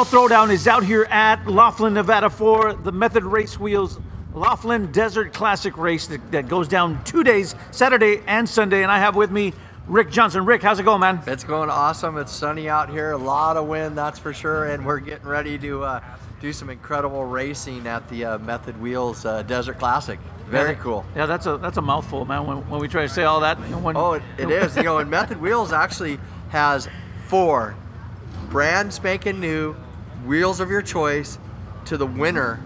PDL Throwdown is out here at Laughlin, Nevada for the Method Race Wheels Laughlin Desert Classic Race that, that goes down two days, Saturday and Sunday. And I have with me Rick Johnson. Rick, how's it going, man? It's going awesome. It's sunny out here, a lot of wind, that's for sure. And we're getting ready to uh, do some incredible racing at the uh, Method Wheels uh, Desert Classic. Very cool. Yeah, that's a that's a mouthful, man. When, when we try to say all that, when, Oh, it, it is. You know, and Method Wheels actually has four brand spanking new wheels of your choice to the winner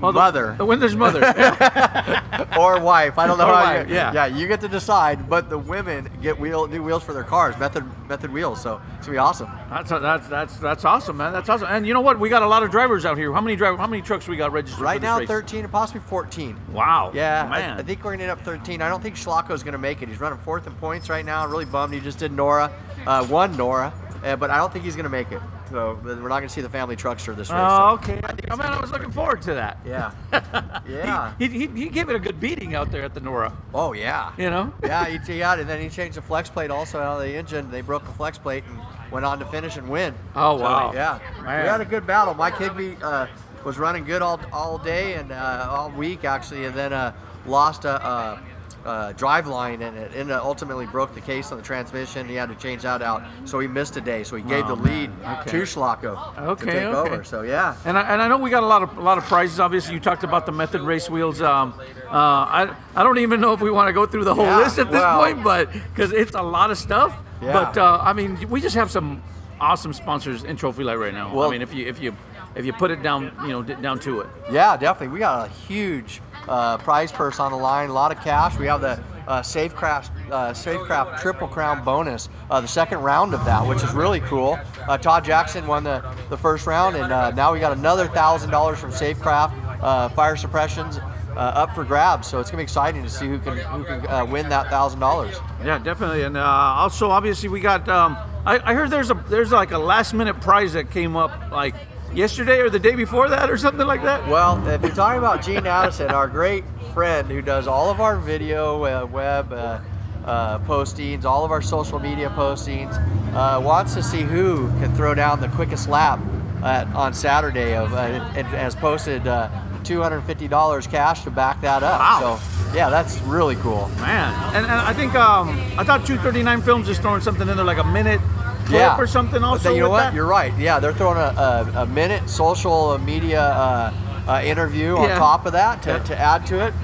the- mother. The winner's mother. or wife. I don't know Or how wife, you, yeah. yeah, you get to decide. But the women get wheel new wheels for their cars, method method wheels. So it's gonna be awesome. that's that's that's that's awesome, man. That's awesome. And you know what? We got a lot of drivers out here. How many driver? How many trucks we got registered? Right for this now, race? 13 and possibly 14. Wow. Yeah, I- man. I, think we're gonna end up 13. I don't think Schlocko's gonna make it. He's running fourth in points right now. Really bummed. He just did Nora, uh, won Nora, uh, but I don't think he's gonna make it. So we're not gonna see the family truckster this race. Oh, so. okay. Oh, man, I was looking forward to that. Yeah. Yeah. he, he, he gave it a good beating out there at the Nora. Oh yeah. You know? yeah, he, yeah, and then he changed the flex plate also out of the engine. They broke the flex plate and went on to finish and win. Oh, So, wow. yeah, Man. we had a good battle. Mike Higby uh, was running good all, all day and uh, all week actually, and then uh, lost a, a drive line and it ultimately broke the case on the transmission. He had to change that out, so he missed a day. So he gave Oh, the lead. Okay. to Schlocko Okay, to take okay. over. So yeah. And I, and I know we got a lot of a lot of prizes. Obviously, you talked about the method race wheels. Um, uh, I I don't even know if we want to go through the whole Yeah, list at this well- point, but because it's a lot of stuff. Yeah. But uh, I mean, we just have some awesome sponsors in Trophy Light right now. Well, I mean, if you if you if you put it down, you know, down to it. Yeah, definitely. We got a huge uh, prize purse on the line, a lot of cash. We have the uh, Safecraft uh, Safecraft Triple Crown bonus, uh, the second round of that, which is really cool. Uh, Todd Jackson won the, the first round, and uh, now we got another thousand dollars from Safecraft uh, Fire Suppressions uh, up for grabs. So it's gonna be exciting to see who can who can win that thousand dollars. Yeah, definitely. And also, obviously, we got. Um, I, I heard there's a there's like a last minute prize that came up like yesterday or the day before that or something like that. Well, if you're talking about Gene Addison, our great friend who does all of our video, uh, web uh, uh, postings, all of our social media postings, uh, wants to see who can throw down the quickest lap at, on Saturday of, uh, and has posted uh, $250 cash to back that up. Wow. So, yeah, that's really cool. Man, and, and I think um, I thought 239 Films is throwing something in there like a minute clip yeah. or something. Also, then you know what? that. You're right. Yeah, they're throwing a, a, a minute social media uh, uh, interview on Yeah. top of that to, Yeah. to add to it.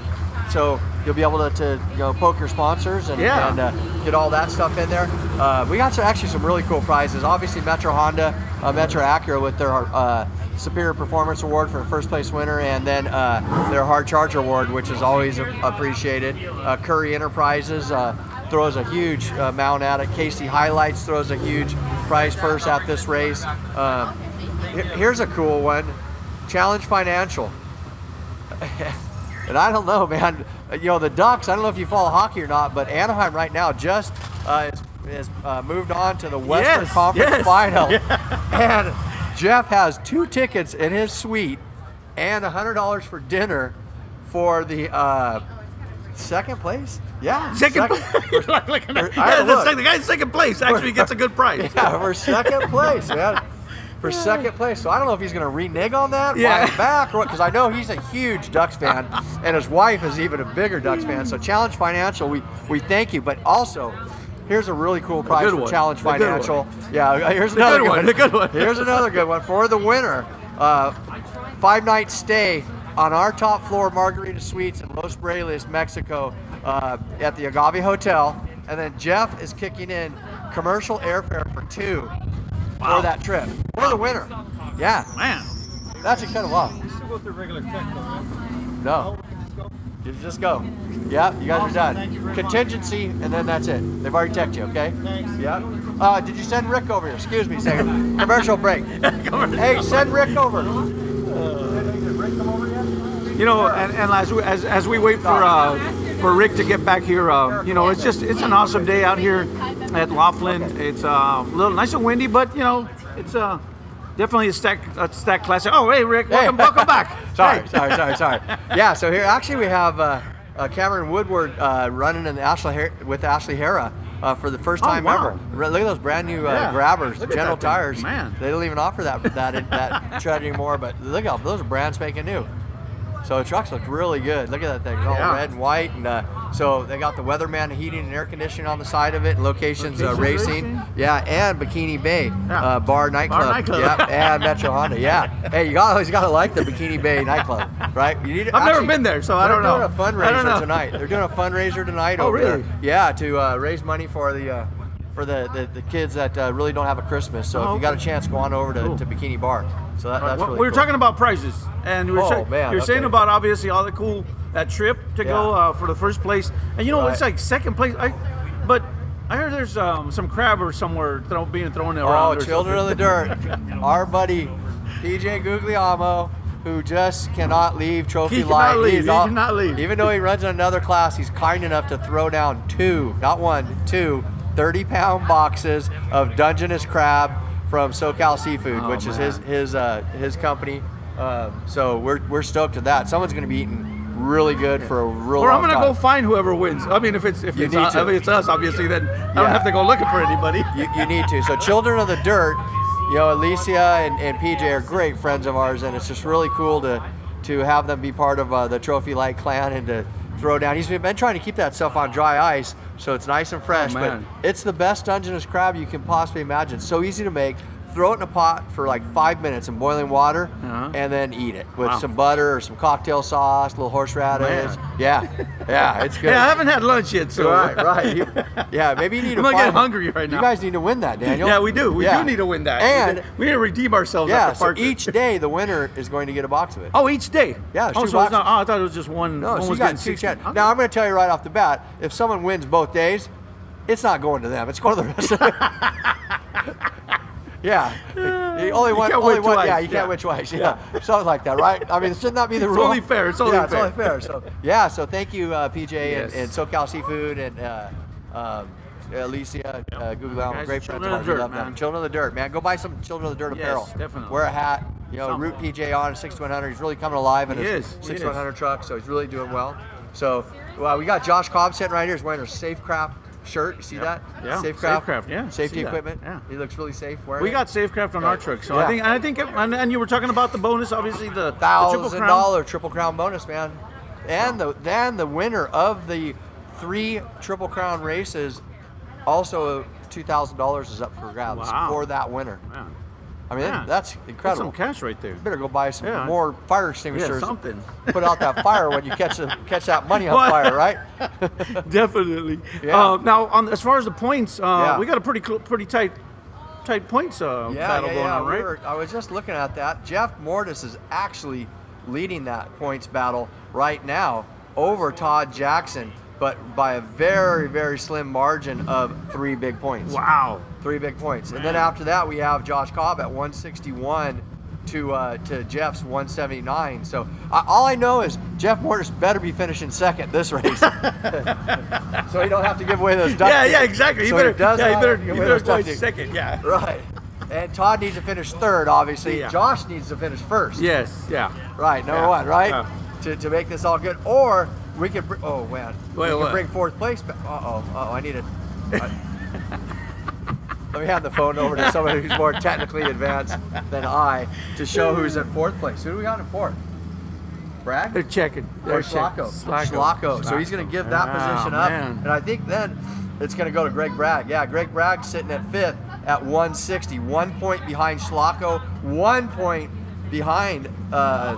So you'll be able to, to you know poke your sponsors and, Yeah. and uh, get all that stuff in there. Uh, we got some, actually some really cool prizes. Obviously, Metro Honda, uh, Metro Acura with their uh, Superior Performance Award for first place winner, and then uh, their Hard Charger Award, which is always appreciated. Uh, Currie Enterprises. Uh, throws a huge amount at it. KC HiLites throws a huge prize purse at this race. Um, here's a cool one Challenge Financial. and I don't know, man. You know, the Ducks, I don't know if you follow hockey or not, but Anaheim right now just uh, is, is uh, moved on to the Western Yes, Conference yes. Final. And Jeff has two tickets in his suite and $100 for dinner for the uh, second place? Yeah. Second, Second- like, like, Or- yeah, the, the guy in second place actually gets a good price. Yeah, for second place, man. For second place. So I don't know if he's going to renege on that, Yeah. back, or what, because I know he's a huge Ducks fan, and his wife is even a bigger Ducks fan. So Challenge Financial, we, we thank you. But also, here's a really cool prize for one. Challenge good Financial. Yeah, here's another good one, good one. Here's another good one for the winner. Uh, five night stay on our top floor Margarita Suites in Los Barriles, Mexico, uh, at the Agave Hotel. And then Jeff is kicking in commercial airfare for two Wow. for that trip for the winner. Yeah, Man, that's a kind of love. still go through regular tech though, right? No, you just go. Yeah, you guys are done. Thank you very much. Contingency, and then that's it. They've already texted you, okay? Thanks. Yeah. Uh, did you send Rick over here? Excuse me second. Commercial break. Hey, send Rick over. Did Rick come over yet? You know, and, and as, we, as as we wait for uh, for Rick to get back here, uh, you know, it's just it's an awesome day out here at Laughlin. It's uh, a little nice and windy, but you know, it's uh, definitely a stack a stack classic. Oh, hey, Rick, welcome, welcome back. sorry, Hey. sorry, sorry, sorry. Yeah, so here actually we have uh, uh, Kamren Woodward uh, running in the Ashley with Ashley Hera uh, for the first Oh, time wow. ever. Look at those brand new uh, Yeah. grabbers, General. Tires. Man. They don't even offer that that that tread anymore. But look at those are brand spanking new. So the trucks look really good. Look at that thing, it's all Yeah. red and white, and uh, so they got the Weatherman heating and air conditioning on the side of it. Locations, uh, racing, Racing? yeah, and Bikini Bay Yeah. uh, Bar Nightclub, Nightclub. yeah, and Metro Honda, yeah. Hey, you always got to like the Bikini Bay nightclub, right? You need. I've never been there, so I don't know. doing a fundraiser tonight. They're doing a fundraiser tonight. Oh, over there. really? Yeah, to uh, raise money for the. For the, the, the kids that uh, really don't have a Christmas, so Oh, if you got a chance, go on over to, Cool. to Bikini Bar. So that, that's Well, really we were cool. talking about prices, and we were Oh, saying- man, you're saying about obviously all the cool that trip to go uh, for the first place, and you know it's like second place. I, but I heard there's um, some crabber somewhere throw, being thrown around. Oh, or Children of the. Dirt. Our buddy PJ Guglielmo, who just cannot leave Trophy He Light. leave. He's He all- cannot leave. Even though he runs in another class, he's kind enough to throw down two, not one, two 30 pound boxes of Dungeness crab from SoCal Seafood, Oh, which is his his uh, his company. Um, so we're, we're stoked at that. Someone's going to be eating really good for a real Or I'm gonna time. go find whoever wins. I mean, if it's if You it's need uh, to. if it's us, obviously, then I don't have to go looking for anybody. you, you need to. So Children of the Dirt, you know, Alicia and, and PJ are great friends of ours, and it's just really cool to to have them be part of uh, the Trophy Light clan and to throw down. He's been trying to keep that stuff on dry ice, so it's nice and oh, fresh. but it's the best Dungeness crab you can possibly imagine. So easy to make. Throw it in a pot for like five minutes in boiling water, Uh-huh. and then eat it with Wow. some butter or some cocktail sauce, a little horseradish. Man. Yeah, yeah, it's good. Yeah, I haven't had lunch yet, so Right, right. You- yeah, maybe you need I'm to getting find- hungry right now. You guys need to win that, Daniel. Yeah, we do. We Yeah. do need to win that. And we need to redeem ourselves. yeah, so each day the winner is going to get a box of it. Oh, each day. Yeah, Oh, so it's not, oh, I thought it was just one. no, one so you got getting two 60. Now I'm going to tell you right off the bat, if someone wins both days, it's not going to them. It's going to the rest of them. yeah, You only You one. can't only win one. twice. Yeah, you can't Yeah. win twice. Yeah, something like that, right? I mean, it should not be the It's rule. only fair. It's only yeah, fair. It's only fair. So yeah, so thank you, uh, PJ Yes. and, and SoCal Seafood and. Uh, um, Alicia, uh, Google Allen, Guys, great friends Children of ours. the Dirt, love them. man. Children of the Dirt, man. Go buy some Children of the Dirt Yes, apparel. definitely. Wear a hat. You know, Something. root PJ on a 6100. He's really coming alive in He his is, he 6100 truck, so he's really doing well. So, well, we got Josh Cobb sitting right here. He's wearing a Safecraft shirt. You see that? Yeah, Safecraft. Safecraft, yeah, Safety that, equipment. yeah. He looks really safe wearing We got Safecraft on our truck, so Yeah. I think I think and, and you were talking about the bonus, obviously the, thousand crown. dollar triple crown bonus, man. And the then the winner of the three triple crown races, also uh, two thousand dollars is up for grabs Wow. for that winner. Man, I mean, man, that's that's incredible. some cash right there. better go buy some Yeah. more fire extinguishers. Yeah, something. Put out that fire when you catch the, catch that money on fire, right? Definitely. Yeah. Uh, now, on as far as the points, uh, Yeah. we got a pretty cl- pretty tight tight points uh, yeah, battle yeah, going yeah. on, We right? were- I was just looking at that. Jeff Mortis is actually leading that points battle right now over Todd Jackson, but by a very, very slim margin of three big points. Wow. Three big points. And then after that, we have Josh Cobb at 161 to uh, to Jeff's 179. So I, all I know is Jeff Mortis better be finishing second this race, so he don't have to give away those. duck Yeah, yeah, exactly. So he better, does yeah, not better, you better go second. Yeah. Right. And Todd needs to finish third, obviously. Yeah. Josh needs to finish first. Yes. Yeah. Right, number Yeah. one, right? Yeah. To, to make this all good. Or we could bring, oh man, Wait, we could bring fourth place back. Uh oh, uh oh, I need it. Let me hand the phone over to somebody who's more technically advanced than I to show who's in fourth place. Who do we got in fourth? Brad? They're checking. Or They're Schlacko. checking. Schlacko. So he's going to give that Ah, position up. man. And I think then it's going to go to Greg Bragg. Yeah, Greg Bragg sitting at fifth at 160. One point behind Schlacko. One point behind uh,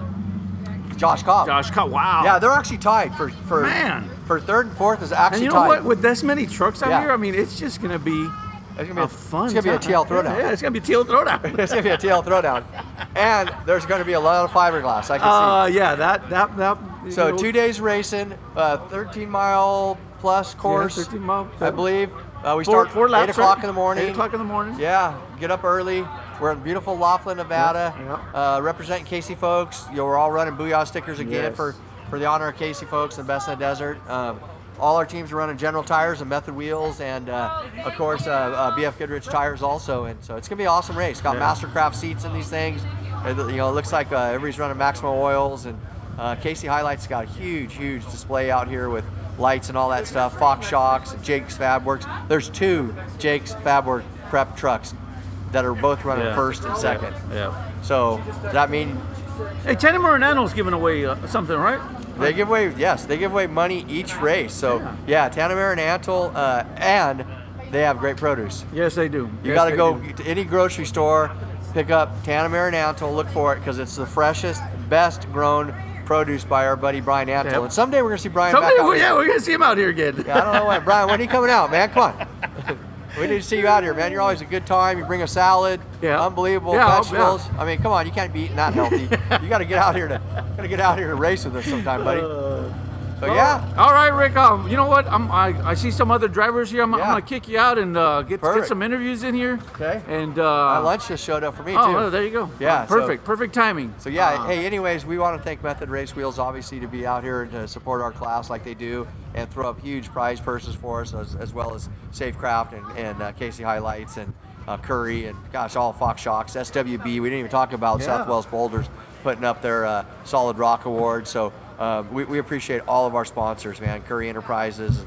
Josh Cobb. Josh Cobb. Wow. Yeah, they're actually tied for for Man. for third and fourth is actually And you know tied. what? With this many trucks out Yeah. here, I mean, it's just gonna be It's gonna be a a, fun. It's gonna be a time. TL throwdown. Yeah, it's gonna be a TL throwdown. it's gonna be a TL throwdown, and there's gonna be a lot of fiberglass. I can see. Uh, yeah, that that that. So know, two days racing, uh, 13 mile plus course, 13 mile. I believe. Uh, we Four, start four laps. eight o'clock right? in the morning. Eight o'clock in the morning. Yeah, get up early. We're in beautiful Laughlin, Nevada. Yep, Uh, representing Casey folks. You know, we're all running Booyah stickers again Yes. for, for the honor of Casey folks and Best in the Desert. Um, all our teams are running General Tires and Method Wheels, and uh, of course uh, uh, BF Goodrich Tires also. And so it's gonna be an awesome race. Got Yeah. Mastercraft seats in these things. It, you know, it looks like uh, everybody's running Maxima oils, and uh, KC HiLites got a huge, huge display out here with lights and all that stuff. Fox Shocks, Jake's Fab Works. There's two Jake's Fab Work prep trucks that are both running Yeah. first and second. Yeah. So does that mean Hey, Tanner Marinano's giving away uh, something, right? They give away? Yes, they give away money each race. So yeah, Tanimura and Antle, uh, and they have great produce. Yes, they do. You Yes, got to go do. to any grocery store, pick up Tanimura and Antle, look for it because it's the freshest, best grown produce by our buddy Brian Antle. Yep. And someday we're gonna see Brian Someday, back we- yeah, we're gonna see him out here again. Yeah, I don't know when. Brian, when are you coming out, man? Come on. We need to see you out here, man. You're always a good time. You bring a salad, Yeah. unbelievable Yeah, oh, vegetables. I mean, come on, you can't be eating that healthy. you got to get out here to, got to get out here to race with us sometime, buddy. Uh, So yeah, All right, Rick. Um, you know what? I'm, I I see some other drivers here. I'm, I'm gonna kick you out and uh, get get some interviews in here. Okay. And my uh, lunch just showed up for me Oh, too. well, there you go. Yeah, perfect. so- perfect timing. So yeah, Uh, hey, anyways, we want to thank Method Race Wheels obviously to be out here and to support our class like they do and throw up huge prize purses for us as, as well as Safecraft and, and uh, KC HiLites and uh, Currie and gosh, all Fox Shocks, SWB. We didn't even talk about Yeah. Southwest Boulders putting up their uh, Solid Rock Award. So uh, we, we appreciate all of our sponsors, man. Currie Enterprises.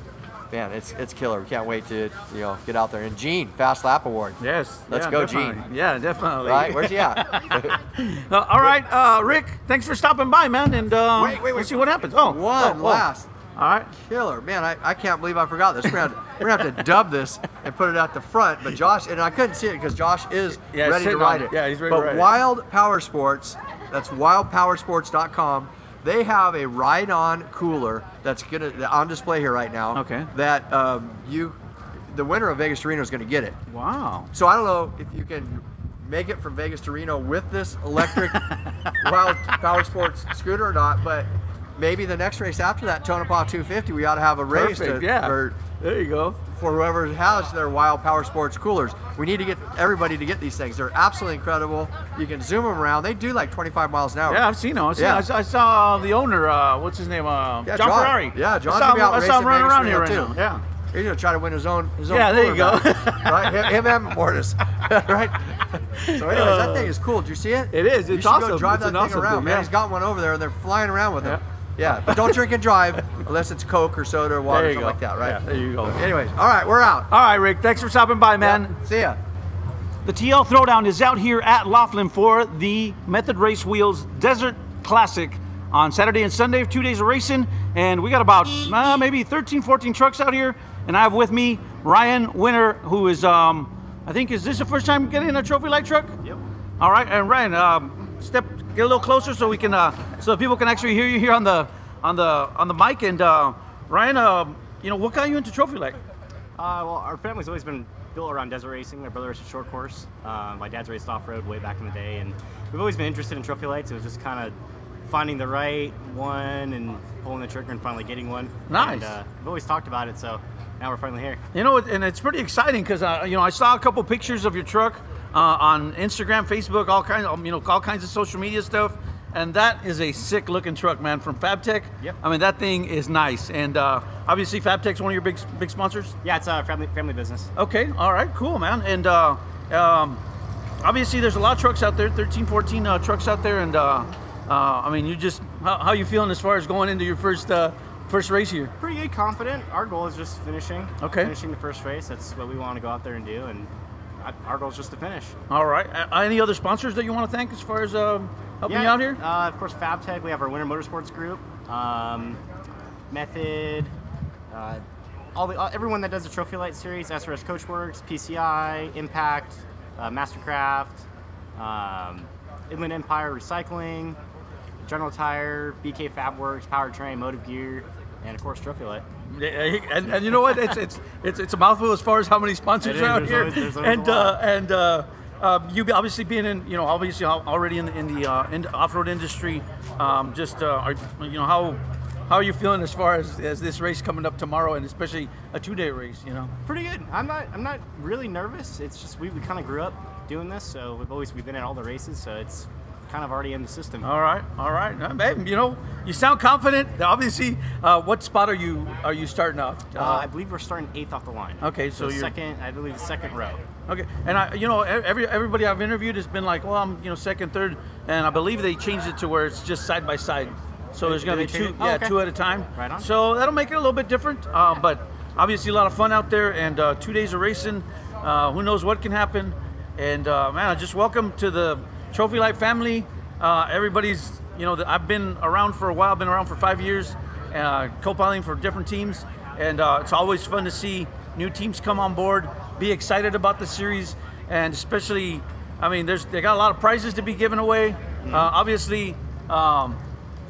Man, it's it's killer. We can't wait to you know get out there. And Gene, Fast Lap Award. Yes. Let's yeah, go, definitely. Gene. Yeah, definitely. Right? Where's he at? Uh, all right, uh, Rick. Thanks for stopping by, man. And uh, Wait, wait, wait. We'll see what happens. Oh, One oh, oh. last. All right. Killer, man! I, I can't believe I forgot this. We're gonna, we're gonna have to dub this and put it at the front. But Josh and I couldn't see it because Josh is Yeah, ready to ride it. it. Yeah, he's ready but to ride it. Wild Power Sports, that's wildpowersports.com. They have a ride-on cooler that's gonna on display here right now. Okay. That um, you, the winner of Vegas to Reno is gonna get it. Wow. So I don't know if you can make it from Vegas to Reno with this electric Wild Power Sports scooter or not, but maybe the next race after that, Tonopah 250, we ought to have a race Perfect. to, yeah. for, there you go. for whoever has their Wild Power Sports coolers. We need to get everybody to get these things. They're absolutely incredible. You can zoom them around. They do like 25 miles an hour. Yeah, I've seen him. I've seen Yeah. I saw, I saw the owner. Uh, what's his name? Uh, Yeah, John, John. Ferrari. Yeah, John's I saw him, out I saw him racing running around here right Reno, now. too. Yeah. He's gonna try to win his own his own. Yeah, there you go. right, him, him and Mortis, right? So, anyways, that thing is cool. Did you see it? It is. It's You should awesome. Go drive It's that thing awesome around, thing, man. yeah. He's got one over there, and they're flying around with. Yeah. Yeah, but don't drink and drive unless it's Coke or soda or water or something go. like that, right? Yeah, there you go. Anyways, all right, we're out. All right, Rick. Thanks for stopping by, man. Yeah, See ya. The TL Throwdown is out here at Laughlin for the Method Race Wheels Desert Classic on Saturday and Sunday, two days of racing. And we got about uh, maybe 13, 14 trucks out here. And I have with me Ryan Winter, who is, um, I think, is this the first time getting a trophy light truck? Yep. All right, and Ryan, um, step, get a little closer so we can, uh, so people can actually hear you here on the, on the, on the mic. And uh, Ryan, um, you know, what got you into trophy light? Uh, well, our family's always been built around desert racing. My brother raced a short course. Uh, my dad's raced off road way back in the day, and we've always been interested in trophy lights. It was just kind of finding the right one and pulling the trigger and finally getting one. Nice. And, uh, we've always talked about it, so now we're finally here. You know, and it's pretty exciting because uh, you know I saw a couple pictures of your truck uh, on Instagram, Facebook, all kinds, of, you know, all kinds of social media stuff, and that is a sick looking truck, man, from FabTech. Yep. I mean, that thing is nice, and uh, obviously FabTech's one of your big big sponsors. Yeah, it's a family family business. Okay, all right, cool, man, and uh, um, obviously there's a lot of trucks out there, 13, 14 uh, trucks out there, and uh, uh, I mean, you just how, how you feeling as far as going into your first uh, first race here? Pretty good, confident. Our goal is just finishing. Okay. Finishing the first race. That's what we want to go out there and do, and our goal is just to finish. All right, uh, any other sponsors that you want to thank as far as um, helping you out here? Uh, of course, FabTech. We have our Winter Motorsports group, um, Method, uh, all the uh, everyone that does the Trophy Light series, SRS Coachworks, PCI, Impact, uh, Mastercraft, um, Inland Empire Recycling, General Tire, BK Fabworks, Powertrain, Motive Gear, and of course Trophy Light. Yeah, and, and you know what? It's, it's it's it's a mouthful as far as how many sponsors It are out There's here. always- always and uh, and uh, um, you obviously being in, you know, obviously already in the in the, uh, in the off-road industry. Um, just uh, are, you know how how are you feeling as far as, as this race coming up tomorrow, and especially a two-day race? You know. Pretty good. I'm not. I'm not really nervous. It's just we, we kind of grew up doing this, so we've always we've been at all the races, so it's kind of already in the system. All right, all right. Babe, you know, you sound confident. Obviously, uh, what spot are you are you starting off? Uh, I believe we're starting eighth off the line. Okay, so the you're- second. I believe the second row. Okay, and I, you know, every everybody I've interviewed has been like, well, I'm, you know, second, third, and I believe they changed it to where it's just side by side. So there's going to be two? Oh, yeah, okay. two at a time. Right on. So that'll make it a little bit different, uh, but obviously a lot of fun out there and uh, two days of racing. Uh, who knows what can happen? And uh, man, just welcome to the Trophy Light family. Uh, everybody's, you know, I've been around for a while. Been around for five years, uh, co-piloting for different teams, and uh, it's always fun to see new teams come on board, be excited about the series, and especially, I mean, there's they got a lot of prizes to be given away. Uh, obviously. Um,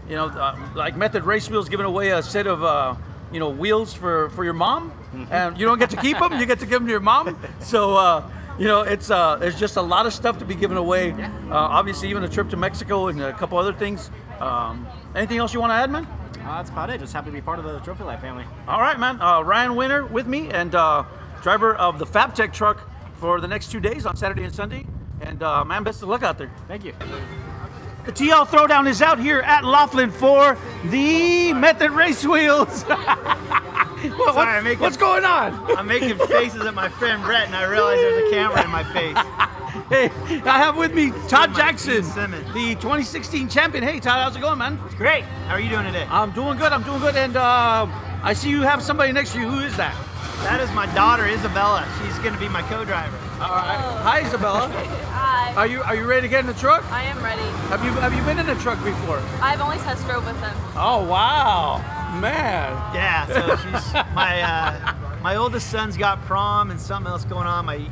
you know, uh, like Method Race Wheels giving away a set of, uh, you know, wheels for, for your mom, and you don't get to keep them. You get to give them to your mom. So, uh, you know, it's uh, there's just a lot of stuff to be given away. Uh, obviously, even a trip to Mexico and a couple other things. Um, anything else you want to add, man? Uh, that's about it. Just happy to be part of the Trophy Life family. All right, man. Uh, Ryan Winter with me and uh, driver of the FabTech truck for the next two days on Saturday and Sunday. And uh, man, best of luck out there. Thank you. The TL Throwdown is out here at Laughlin for the Method Race Wheels. What- what- Sorry, I'm making- what's going on? I'm making faces at my friend Brett, and I realize there's a camera in my face. Hey, I have with me Todd Jackson, Gene the 2016 champion. Hey, Todd, how's it going, man? It's Great. How are you doing today? I'm doing good. I'm doing good. And uh, I see you have somebody next to you. Who is that? That is my daughter, Isabella. She's going to be my co-driver. All right. Hi, Isabella. Hi. Are you are you ready to get in the truck? I am ready. Have you have you been in a truck before? I've only test drove with him. Oh wow, man. Yeah. So she's my uh, my oldest son's got prom and something else going on. My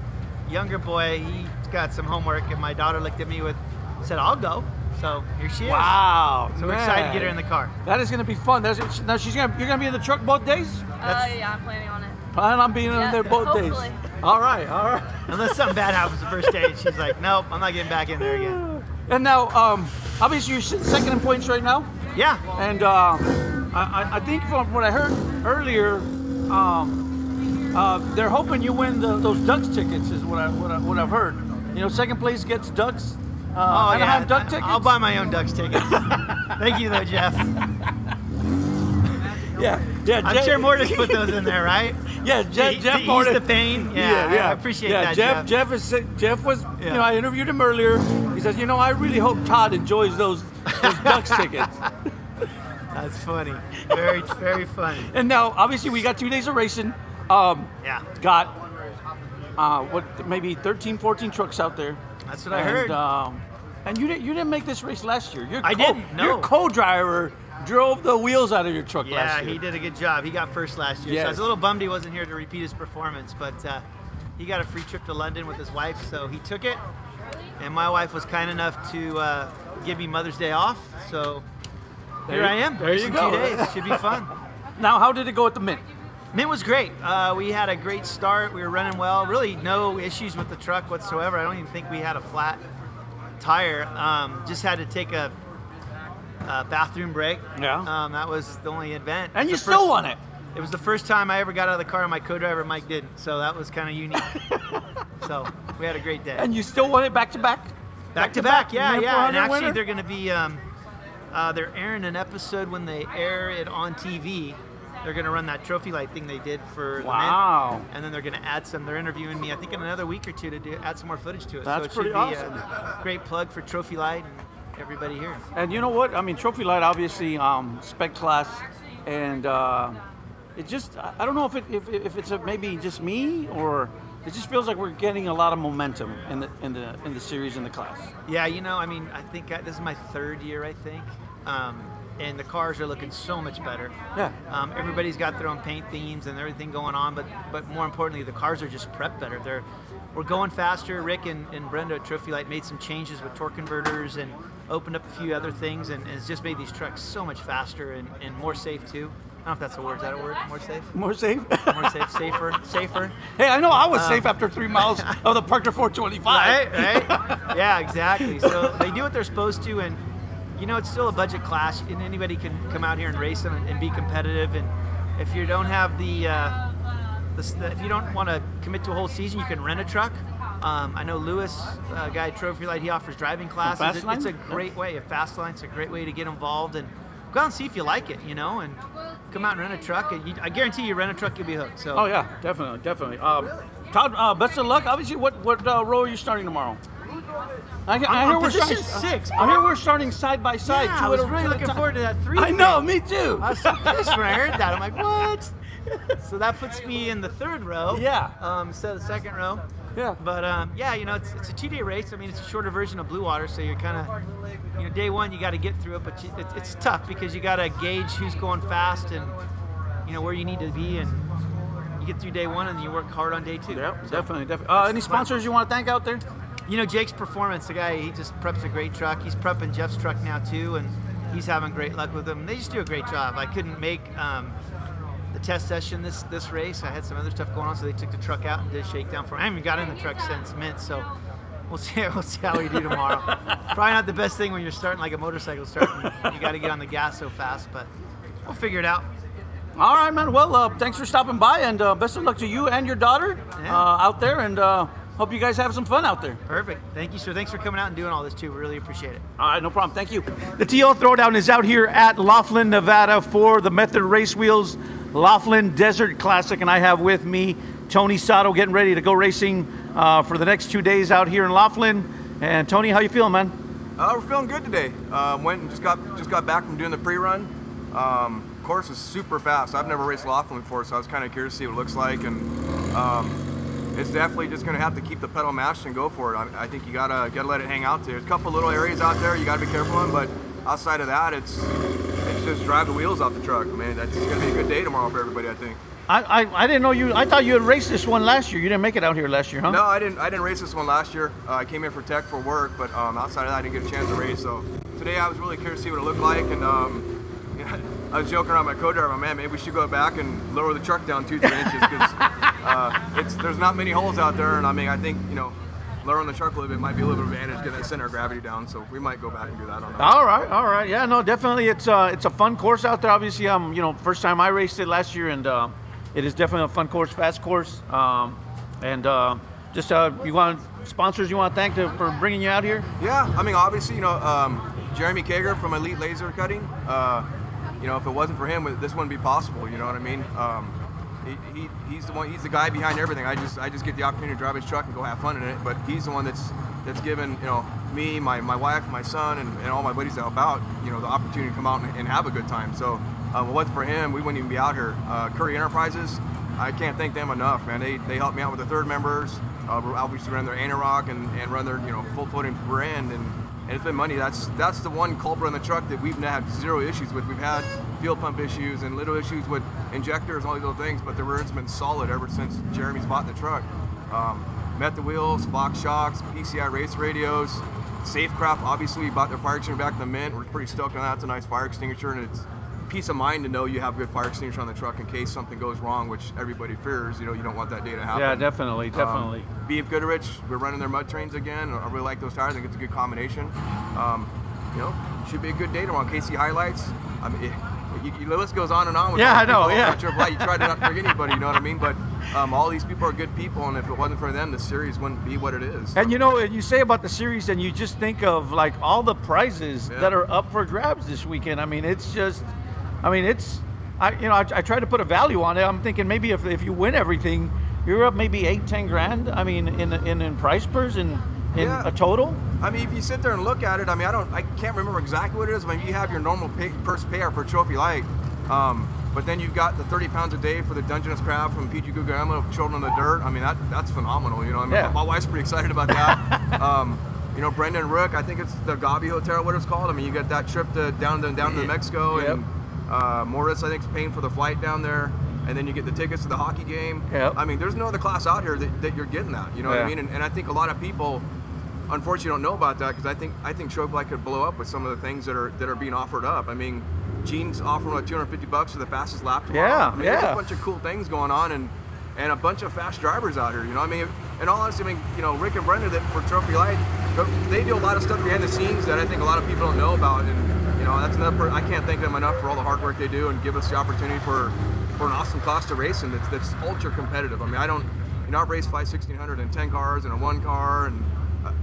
younger boy, he's got some homework, and my daughter looked at me with said, "I'll go." So here she is. Wow. So we're excited to get her in the car. That is going to be fun. That's, now she's gonna you're gonna be in the truck both days. Uh, yeah, I'm planning on it. Plan on being in there both hopefully. days. All right, all right. Unless something bad happens the first day, she's like, "Nope, I'm not getting back in there again." And now, um, obviously you're second in points right now, Yeah. and uh, I, I- think from what I heard earlier, um, uh, they're hoping you win the, those Ducks tickets. Is what I what, I, what I've heard. You know, second place gets Ducks. Uh, Oh Anaheim yeah. Duck tickets. I'll buy my own Ducks tickets. Thank you though, Jeff. Yeah, yeah. I'm Jeff- sure Mortis put those in there, right? Yeah, Jeff. To- Jeff to Mortis- the pain? Yeah, I appreciate yeah, that, Jeff. Jeff. Is Jeff was. You know, I interviewed him earlier. He says, you know, I really hope Todd enjoys those those Ducks tickets. That's funny. Very, very funny. And now, obviously, we got two days of racing. Um, Yeah, got uh, what maybe 13, 14 trucks out there. that's what I and, heard. Um, and you didn't you didn't make this race last year. Your I co- didn't, no. Your co-driver drove the wheels out of your truck yeah, last year. Yeah, he did a good job. He got first last year. So I Yes. was a little bummed he wasn't here to repeat his performance, but uh, he got a free trip to London with his wife, so he took it. And my wife was kind enough to uh, give me Mother's Day off, so here I am. there you racing go. Two days should be fun. Now, how did it go at the Mint? Mint was great. Uh, we had a great start. We were running well. Really, no issues with the truck whatsoever. I don't even think we had a flat tire. Um, just had to take a, a bathroom break. Yeah. Um, that was the only event. And you was still first- won it. It was the first time I ever got out of the car, and my co-driver Mike didn't. So that was kind of unique. so we had a great day. And you still won it back to back. back to back, yeah, yeah. And actually, winner? they're going to be um, uh, they're airing an episode when they air it on TV. They're going to run that trophy light thing they did for the. Wow. and then they're going to add some. They're interviewing me, I think, in another week or two to do, add some more footage to it. That's so it pretty should be awesome. a great plug for Trophy Light and everybody here. And you know what? I mean, Trophy Light, obviously, um, spec class, and uh, it just, I don't know if, it, if, if it's a, maybe just me or it just feels like we're getting a lot of momentum in the, in the, in the series in the class. Yeah, you know, I mean, I think I, this is my third year, I think, um, and the cars are looking so much better. Yeah. Um, everybody's got their own paint themes and everything going on, but but more importantly, the cars are just prepped better. They're we're going faster. Rick and, and Brenda at Trophy Light made some changes with torque converters and opened up a few other things, and, it's just made these trucks so much faster and, and more safe too. I don't know if that's a word. Is that a word? More safe? More safe? More safe, safer, safer. hey, I know I was Um, safe after three miles of the Parker 425. Right, right. yeah, exactly. So they do what they're supposed to, and you know it's still a budget class, and anybody can come out here and race them and, and be competitive. And if you don't have the, uh, the, the if you don't want to commit to a whole season, you can rent a truck. Um, I know Lewis, uh, guy at Trophy Light, he offers driving classes. It- Fastline? it's a great way. A fast line, it's a great way to get involved and go out and see if you like it. You know, and come out and rent a truck. And you, I guarantee you, rent a truck, you'll be hooked. So. Oh, yeah, definitely, definitely. Um, Todd, uh, best of luck. Obviously, what, what uh, row are you starting tomorrow? I, I I'm hear we're starting, six, I hear we're starting side by side. Yeah, two I was really two at a looking time. forward to that three. I know, me too. I was so pissed when I heard that. I'm like, what? So that puts me in the third row. Yeah. Um, instead of the second row. Yeah. But um, yeah, you know, it's, it's a two-day race. I mean, it's a shorter version of Blue Water, so you're kind of, you know, day one you got to get through it, but you, it's, it's tough because you got to gauge who's going fast and, you know, where you need to be, and you get through day one and you work hard on day two. Yep, So, definitely, definitely. Uh, any sponsors you want to thank out there? You know, Jake's performance, the guy, he just preps a great truck. He's prepping Jeff's truck now too, and he's having great luck with them. They just do a great job. I couldn't make um, the test session this this race. I had some other stuff going on, so they took the truck out and did a shakedown for. me. I haven't even got in the truck since mint, so we'll see. We'll see how we do tomorrow. Probably not the best thing when you're starting like a motorcycle starting. you got to get on the gas so fast, but we'll figure it out. All right, man. Well, uh, thanks for stopping by, and uh, best of luck to you and your daughter Yeah. uh, out there, and uh, hope you guys have some fun out there. Perfect. Thank you, sir. Thanks for coming out and doing all this too. We really appreciate it. All right, no problem. Thank you. The TL Throwdown is out here at Laughlin, Nevada for the Method Race Wheels Laughlin Desert Classic, and I have with me Tony Sato getting ready to go racing uh, for the next two days out here in Laughlin. And Tony, how you feeling, man? Uh, we're feeling good today. Um, went and just got just got back from doing the pre-run. Um, course is super fast. I've never raced Laughlin before, so I was kind of curious to see what it looks like. And um, it's definitely just going to have to keep the pedal mashed and go for it. I, I think you gotta gotta let it hang out there. There's a couple little areas out there you gotta be careful on, but outside of that, it's it's just drive the wheels off the truck. I mean, that's going to be a good day tomorrow for everybody. I think. I, I, I didn't know you. I thought you had raced this one last year. You didn't make it out here last year, huh? No, I didn't. I didn't race this one last year. Uh, I came here for tech for work, but um, outside of that, I didn't get a chance to race. So today, I was really curious to see what it looked like, and um, yeah, I was joking around with my co-driver, man, maybe we should go back and lower the truck down two, three inches because uh, it's there's not many holes out there, and I mean, I think you know, lowering the truck a little bit might be a little bit of advantage, get that center of gravity down. So we might go back and do that. I don't. All right, all right. Yeah, no, definitely. It's uh, it's a fun course out there. Obviously, um, you know, first time I raced it last year, and uh, it is definitely a fun course, fast course. Um, and uh, just uh, you want sponsors you want to thank to, for bringing you out here? Yeah, I mean, obviously, you know, um, Jeremy Kager from Elite Laser Cutting. Uh, you know, if it wasn't for him, this wouldn't be possible. You know what I mean? Um, he, he, he's the one. He's the guy behind everything. I just I just get the opportunity to drive his truck and go have fun in it. But he's the one that's that's given you know me, my, my wife, my son, and, and all my buddies that help out. You know, the opportunity to come out and, and have a good time. So, uh, it for him, we wouldn't even be out here. Uh, Currie Enterprises. I can't thank them enough, man. They, they helped me out with the third members. Uh, obviously run their Anorak and, and run their you know full floating brand and, and it's been money. That's that's the one culprit on the truck that we've had zero issues with. We've had fuel pump issues and little issues with injectors and all these little things, but the rear's been solid ever since Jeremy's bought the truck. Um, Method wheels, Fox shocks, PCI race radios, Safecraft. Obviously, we bought their fire extinguisher back in the mint. We're pretty stoked on that. It's a nice fire extinguisher, and it's peace of mind to know you have a good fire extinguisher on the truck in case something goes wrong, which everybody fears. You know, you don't want that day to happen. Yeah, definitely, definitely. Um, BF Goodrich, we're running their mud terrains again. I really like those tires. I think it's a good combination. Um, you know, should be a good day tomorrow. KC HiLites. I mean, you, you, the list goes on and on. With Yeah, I know, yeah. You try to not forget anybody. You know what I mean? But um, all these people are good people, and if it wasn't for them, the series wouldn't be what it is. And you know, you say about the series, and you just think of like all the prizes Yeah. that are up for grabs this weekend. I mean, it's just, I mean, it's, I you know, I, I try to put a value on it. I'm thinking maybe if, if you win everything, you're up maybe eight, ten grand. I mean, in in, in price purse and in Yeah. a total. I mean, if you sit there and look at it, I mean, I don't, I can't remember exactly what it is. I mean, you have your normal pay, purse payout for Trophy Light, um, but then you've got the 30 pounds a day for the Dungeness Crab from PJ Guglielmo, Children of the Dirt. I mean, that that's phenomenal. You know, I mean, Yeah. my wife's pretty excited about that. um, you know, Brendan Rook, I think it's the Gabi Hotel, what it's called. I mean, you get that trip to down to down to Mexico, Yep. and uh, Mortis, I think, is paying for the flight down there. And then you get the tickets to the hockey game. Yep. I mean, there's no other class out here that, that you're getting that. You know what I mean? And, and I think a lot of people, unfortunately don't know about that because I think I think Trophy Light could blow up with some of the things that are that are being offered up. I mean, Gene's offering like 250 bucks for the fastest lap tomorrow. Yeah, I mean, there's yeah. a bunch of cool things going on and and a bunch of fast drivers out here. You know, I mean, and all honesty, I mean, you know, Rick and Brenda that for Trophy Light, they do a lot of stuff behind the scenes that I think a lot of people don't know about. And you know, that's another. Per- I can't thank them enough for all the hard work they do and give us the opportunity for for an awesome class to race in that's that's ultra competitive. I mean, I don't. You know, I've raced five 1600 and 10 cars and a one car and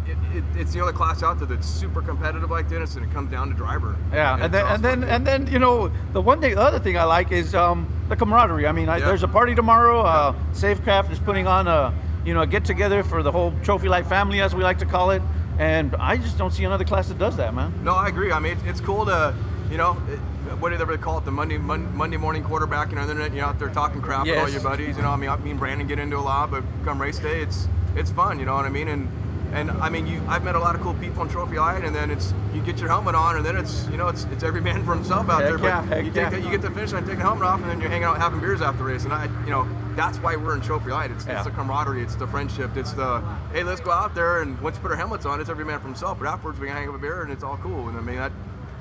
it, it, it's the only class out there that's super competitive like this, and it comes down to driver. Yeah, and, then and then and then you know the one thing, the other thing I like is um, the camaraderie. I mean, I, Yeah. there's a party tomorrow. Uh, Safecraft is putting on a you know a get together for the whole Trophy Light family, as we like to call it. and I just don't see another class that does that, man. No, I agree. I mean, it's, it's cool to, you know, it, what do they call it? The Monday Mon, Monday morning quarterback and internet. You know, out there talking crap with all your buddies. You know, I mean, I mean, Brandon get into a lot, but come race day, it's it's fun. You know what I mean? And and I mean, you I've met a lot of cool people on Trophy Light, and then it's you get your helmet on, and then it's you know it's it's every man for himself out Heck there. yeah, but you yeah. the, you get the finish line, take the helmet off, and then you're hanging out having beers after the race. And I, you know, that's why we're in Trophy Light. It's, Yeah. it's the camaraderie, it's the friendship, it's the hey, let's go out there and once you put our helmets on, it's every man for himself. But afterwards, we can hang up a beer and it's all cool. And I mean that.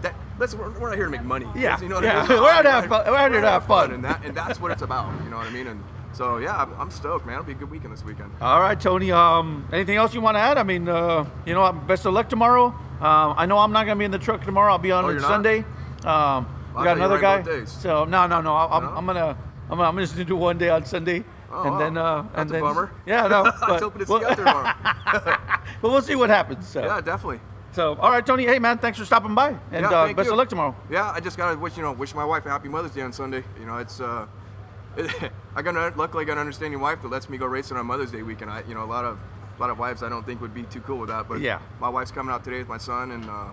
That, listen, we're, we're not here to make money. Yeah, you know what yeah. I mean? We're out to have fun- we're out here to have fun. and that and that's what it's about. You know what I mean? And so yeah, I'm, I'm stoked, man. It'll be a good weekend this weekend. All right, Tony. Um, anything else you want to add? I mean, uh, you know, best of luck tomorrow. Um, I know I'm not going to be in the truck tomorrow. I'll be on Oh? Sunday. Um, we got another guy. So no, no, no. I, I'm, No? I'm gonna, I'm, I'm just gonna do one day on Sunday, Oh, and wow. then, uh, That's and a then, bummer. Yeah, no. I was but- hoping to see you tomorrow. but we'll see what happens. So. yeah, definitely. So, all right, Tony. Hey, man, thanks for stopping by, and Yeah, uh, best you. of luck tomorrow. Yeah, I just gotta wish you know wish my wife a happy Mother's Day on Sunday. You know, it's uh, I got luckily I got an understanding wife that lets me go racing on Mother's Day weekend. I you know a lot of a lot of wives I don't think would be too cool with that, but Yeah. my wife's coming out today with my son, and uh,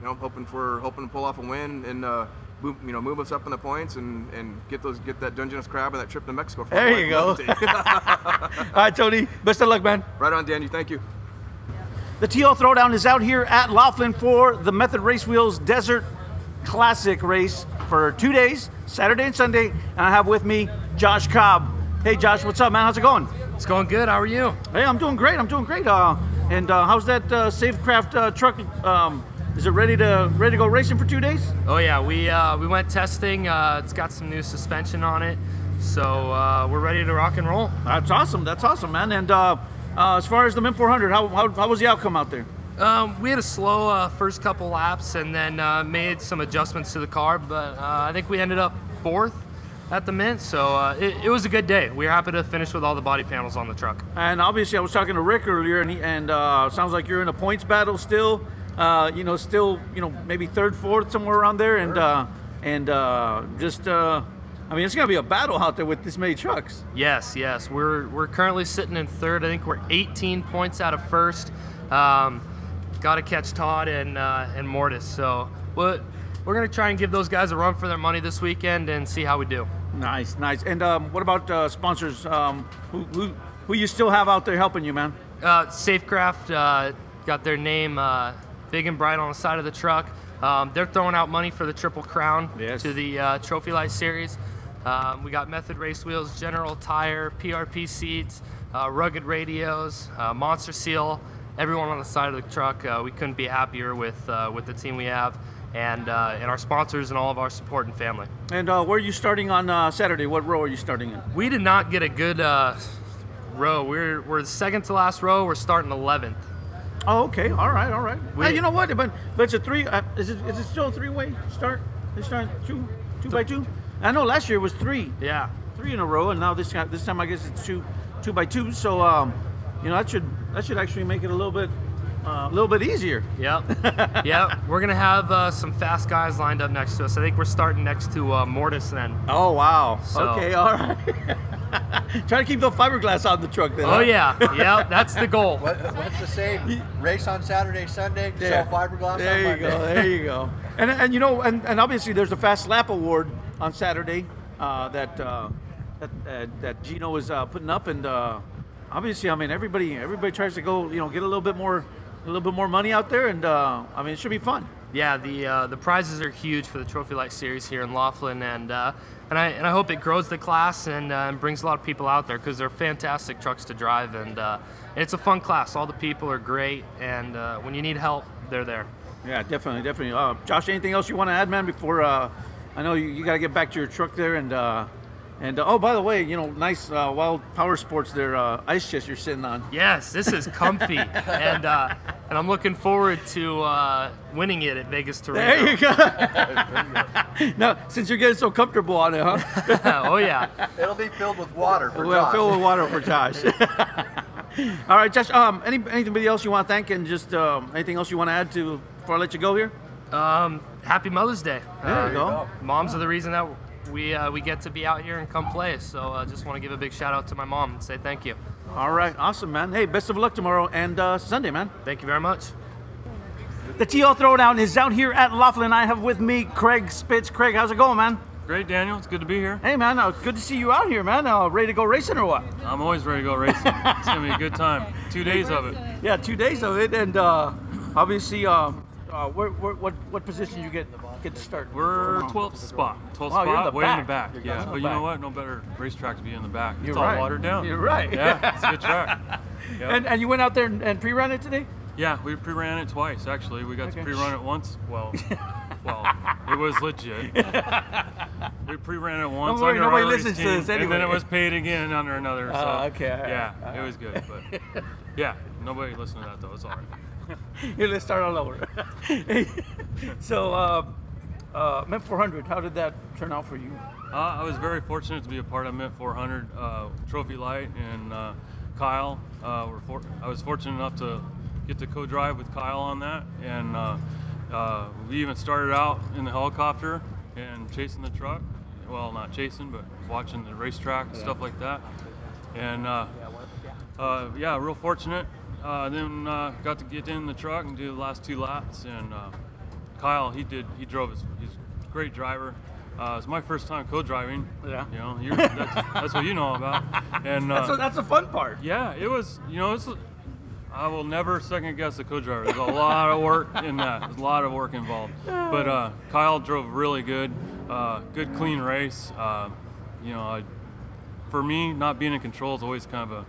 you know I'm hoping for hoping to pull off a win and. Uh, Move, you know, move us up in the points and, and get those get that Dungeness crab and that trip to Mexico. For There you go. All right, Tony. Best of luck, man. right on, Dan. You thank you. The TL Throwdown is out here at Laughlin for the Method Race Wheels Desert Classic race for two days, Saturday and Sunday. And I have with me Josh Cobb. Hey, Josh, what's up, man? How's it going? It's going good. How are you? Hey, I'm doing great. I'm doing great. Uh, and uh, how's that uh, Safecraft uh, truck? Um, is it ready to ready to go racing for two days? Oh yeah, we uh, we went testing. Uh, it's got some new suspension on it, so uh, we're ready to rock and roll. That's awesome. That's awesome, man. And uh, uh, as far as the Mint 400, how, how, how was the outcome out there? Um, we had a slow uh, first couple laps and then uh, made some adjustments to the car, but uh, I think we ended up fourth at the Mint, so uh, it, it was a good day. We were happy to finish with all the body panels on the truck. And obviously, I was talking to Rick earlier, and he, and uh, sounds like you're in a points battle still. Uh, you know, still, you know, maybe third, fourth, somewhere around there, and uh, and uh, just, uh, I mean, it's gonna be a battle out there with this many trucks. Yes, yes. We're we're currently sitting in third. I think we're 18 points out of first. Um, Got to catch Todd and uh, and Mortis. So we're, we're gonna try and give those guys a run for their money this weekend and see how we do. Nice, nice. And um, what about uh, sponsors? Um, who, who who you still have out there helping you, man? Uh, Safecraft uh, got their name uh, big and bright on the side of the truck. Um, they're throwing out money for the Triple Crown Yes. to the uh, Trophy Light Series. Um, we got Method Race Wheels, General Tire, PRP seats, uh, rugged radios, uh, Monster Seal. Everyone on the side of the truck. Uh, we couldn't be happier with uh, with the team we have, and uh, and our sponsors and all of our support and family. And uh, where are you starting on uh, Saturday? What row are you starting in? We did not get a good uh, row. We're we're the second to last row. We're starting 11th. Oh, okay. All right, all right. We- Hey, you know what? But but it's a three. Uh, is it is it still a three way start? They start two two by two. I know last year it was three Yeah. three in a row, and now this time this time I guess it's two two by two. So um, you know that should that should actually make it a little bit a little bit easier. Yep. yep. We're gonna have uh, some fast guys lined up next to us. I think we're starting next to uh, Mortis then. Oh wow. So- Okay, all right. Try to keep the fiberglass on the truck then. Oh huh? yeah. Yep. That's the goal. What, what's the same? Race on Saturday, Sunday, Yeah. sell fiberglass There on you Monday. go. There you go. And and you know and, and obviously there's a fast lap award on Saturday uh, that uh, that uh, that Gino is uh, putting up, and uh, obviously I mean everybody everybody tries to go you know get a little bit more a little bit more money out there, and uh, I mean it should be fun. Yeah. The uh, the prizes are huge for the Trophy Light Series here in Laughlin, and uh, and I and I hope it grows the class and, uh, and brings a lot of people out there because they're fantastic trucks to drive, and, uh, and it's a fun class. All the people are great, and uh, when you need help, they're there. Yeah, definitely, definitely. Uh, Josh, anything else you want to add, man? Before uh, I know you, you got to get back to your truck there, and uh, and uh, oh, by the way, you know, nice uh, Wild Power Sports there uh, ice chest you're sitting on. Yes, this is comfy, and uh, and I'm looking forward to uh, winning it at Vegas to Reno. There you go. now, since you're getting so comfortable on it, huh? oh yeah. It'll be filled with water for well, Josh. fill with water for Josh. All right, Josh. Um, any anybody else you want to thank, and just um, anything else you want to add to before I let you go here? Um, happy Mother's Day. There you Uh, go. Moms are the reason that we uh, we get to be out here and come play. So I uh, just want to give a big shout out to my mom and say thank you. All right, awesome, man. Hey, best of luck tomorrow and uh, Sunday, man. Thank you very much. The TL Throwdown is out here at Laughlin. I have with me Craig Spitz. Craig, how's it going, man? Great, Daniel. It's good to be here. Hey, man, uh, good to see you out here, man. Uh, ready to go racing or what? I'm always ready to go racing. it's gonna be a good time. Two days of it. Yeah, two days of it, and uh, obviously, uh, uh, where, where, what what position you get get to start? We're 12th spot. 12th Wow, you're in spot, the way in the back. You're Yeah, in the but you back. know what? No better racetrack to be in the back. It's You're all right. watered down. You're right. Yeah, it's a good track. Yeah. And, and you went out there and, and pre-ran it today? yeah, we pre-ran it twice actually. We got Okay. to pre-run it once. Well, well, it was legit. We pre-ran it once worry, under nobody our race listens to team, this and then anyway. it was paid again under another. So, Ah, okay, all right, Yeah, all it was good, but yeah, nobody listened to that though. It's all right. Let's start all over. so, uh, uh, Mint 400, how did that turn out for you? Uh, I was very fortunate to be a part of Mint 400 uh, Trophylite and uh, Kyle. Uh, were for- I was fortunate enough to get to co-drive with Kyle on that, and uh, uh, we even started out in the helicopter and chasing the truck. Well, not chasing, but watching the racetrack and stuff like that. And uh, uh, yeah, real fortunate. Uh, then uh, got to get in the truck and do the last two laps, and uh, Kyle, he did. He drove his. He's a great driver. Uh, it's my first time co-driving. Yeah. You know, you're, that's, that's what you know about. And uh, That's, a, that's the fun part. yeah, it was. You know, it's. I will never second guess a co-driver. There's a lot of work in that. There's a lot of work involved. But uh, Kyle drove really good. Uh, good, clean race. Uh, you know, I, for me, not being in control is always kind of a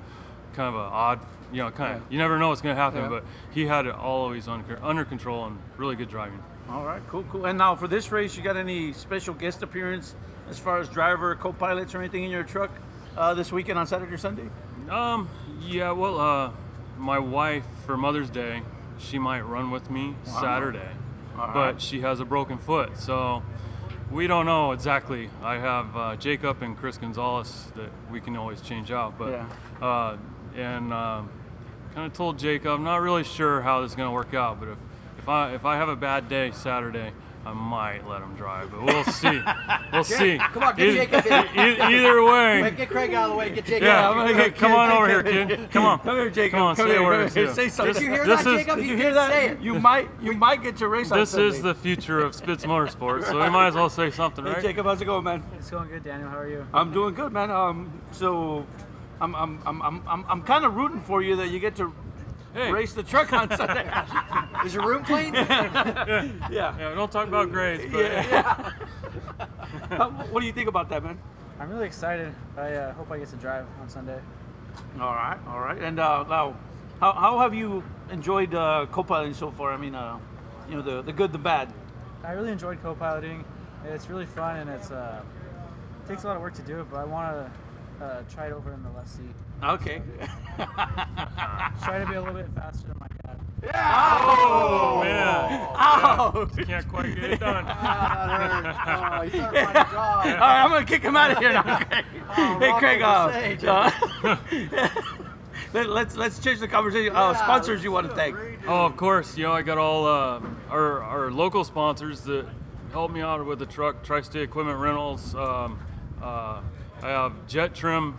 kind of an odd. You know, kind of. You never know what's going to happen. Yeah. But he had it all always under under control and really good driving. All right, cool, cool. And now for this race, you got any special guest appearance as far as driver, co-pilots, or anything in your truck uh, this weekend on Saturday or Sunday? Um, yeah, well, uh, my wife for Mother's Day, she might run with me Saturday, All but she has a broken foot, so we don't know exactly. I have uh, Jacob and Chris Gonzalez that we can always change out, but Yeah. uh, and um, kind of told Jacob, I'm not really sure how this is gonna work out, but if if I if I have a bad day Saturday. I might let him drive, but we'll see. We'll see. Come on, get Jacob in. either way, Wait, get Craig out of the way. Get Jacob. yeah, out. I'm gonna come, get come on over here, Kid- kid. Come on. Come here, Jacob. Come on, Come say here, a word here. Say something. This, Did you hear this that, is, Jacob? Did You you hear didn't say that? it. You might, you might get to race on This is the future of Spitz Motorsports, so we might as well say something, Hey, right? Jacob, how's it going, man? It's going good, Daniel. How are you? I'm doing good, man. Um, so I'm, I'm, I'm, I'm, I'm, I'm kind of rooting for you that you get to Hey, race the truck on Sunday. Is your room clean? yeah. yeah, don't talk about grades, but Yeah. How- what do you think about that, man? I'm really excited. I uh, hope I get to drive on Sunday. All right, all right. And uh, now, how, how have you enjoyed uh, co-piloting so far? I mean, uh, you know, the, the good, the bad. I really enjoyed co-piloting. It's really fun and it's uh, it takes a lot of work to do it, but I want to uh, try it over in the left seat. Okay. Try to be a little bit faster than my dad. Yeah. Oh man, Ow! can't quite get it done. oh, you better find a job. All right, I'm gonna kick him out of here now. Craig. hey, Rock, Craig. Uh, paper, uh, let, let's let's change the conversation. Uh, Yeah, sponsors you want to thank? Oh, of course. You know, I got all uh, our our local sponsors that helped me out with the truck. Tri-State Equipment Rentals. Um, uh, I have Jet Trim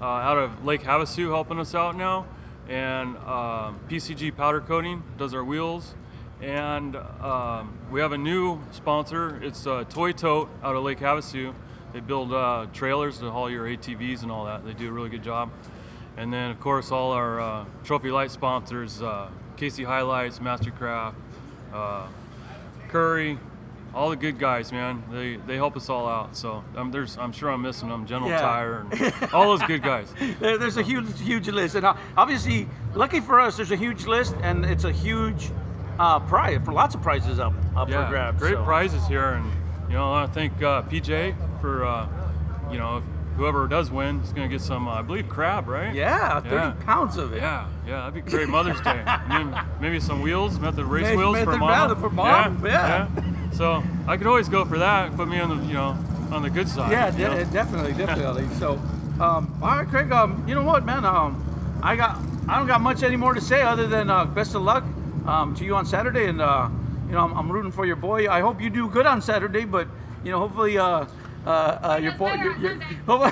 uh, out of Lake Havasu helping us out now, and um, PCG Powder Coating does our wheels. And um, we have a new sponsor. It's uh, Toy Tote out of Lake Havasu. They build uh, trailers to haul your ATVs and all that. They do a really good job. And then, of course, all our uh, Trophylite sponsors uh, KC HiLites, Mastercraft, uh, Currie, all the good guys, man. They, they help us all out. So um, there's, I'm sure I'm missing them. General Yeah. Tire and all those good guys. There, there's a huge, huge list, and uh, obviously, lucky for us, there's a huge list, and it's a huge uh, prize for lots of prizes up up for grabs. great so. prizes here. And, you know, I want to thank uh, PJ for, uh, you know, whoever does win is going to get some, uh, I believe, crab, right? Yeah, 30 Yeah. pounds of it. Yeah, yeah, that'd be great Mother's Day. Maybe some wheels, method race Maybe wheels for mom. Method for mom, yeah. So I could always go for that. Put me on the, you know, on the good side. Yeah, you de- know? definitely, definitely. so, um, all right, Craig. Um, you know what, man? Um, I got, I don't got much anymore to say other than uh, best of luck um, to you on Saturday, and uh, you know, I'm, I'm rooting for your boy. I hope you do good on Saturday, but you know, hopefully, uh, uh, uh, your boy, your, your,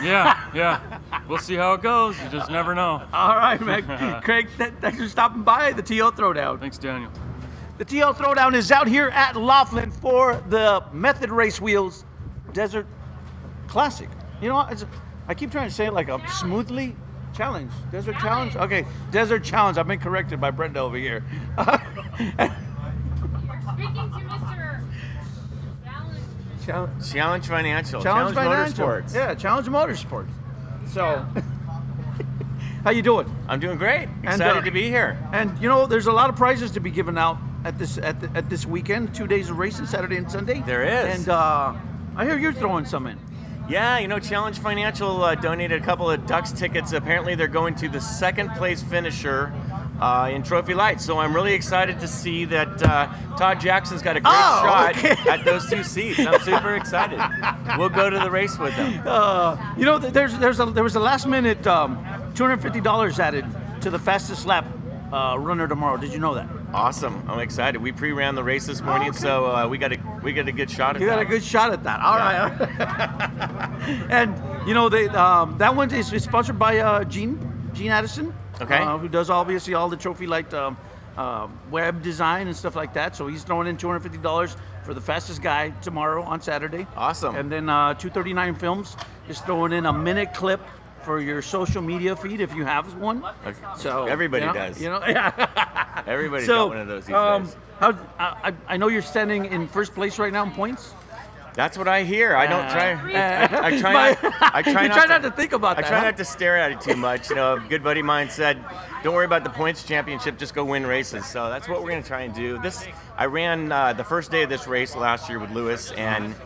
Yeah, yeah. We'll see how it goes. You just never know. All right, man. Craig, th- thanks for stopping by the TL Throwdown. Thanks, Daniel. The TL Throwdown is out here at Laughlin for the Method Race Wheels Desert Classic. You know, it's, I keep trying to say it like a smoothly challenge. Desert challenge? Okay, Desert Challenge. I've been corrected by Brenda over here. Speaking to Mr. Challenge, Challenge Financial. challenge challenge Financial. Motorsports. Yeah, Challenge Motorsports. So, how you doing? I'm doing great. And, Excited uh, to be here. And you know, there's a lot of prizes to be given out at this at, the, at this weekend. Two days of racing, Saturday and Sunday. There is. And uh, I hear you're throwing some in. Yeah, you know, Challenge Financial uh, donated a couple of Ducks tickets. Apparently, they're going to the second place finisher uh, in Trophylites. So I'm really excited to see that uh, Todd Jackson's got a great Oh, shot okay. at those two seats. I'm super excited. We'll go to the race with them. Uh, you know, there's there's a, there was a last minute um, $250 added to the fastest lap uh, runner tomorrow. Did you know that? Awesome. I'm excited. We pre-ran the race this morning, okay. so uh, we got a we got a good shot at You that. got a good shot at that. All right. and you know, they um, that one is, is sponsored by uh, Gene Gene Addison. Okay. Uh, who does obviously all the trophylite um, uh, web design and stuff like that. So he's throwing in $250 for the fastest guy tomorrow on Saturday. Awesome. And then uh, 239 Films is throwing in a minute clip for your social media feed if you have one. Okay. So Everybody you know, does. You know, yeah. Everybody's so, got one of those these um, days. how, I, I know you're standing in first place right now in points. That's what I hear. I don't try. Uh, I, I try. my- not, I try, not, try to, not to think about that. I that, try huh? not to stare at it too much. You know, a good buddy of mine said, "Don't worry about the points championship. Just go win races." So that's what we're gonna try and do. This I ran uh, the first day of this race last year with Lewis, and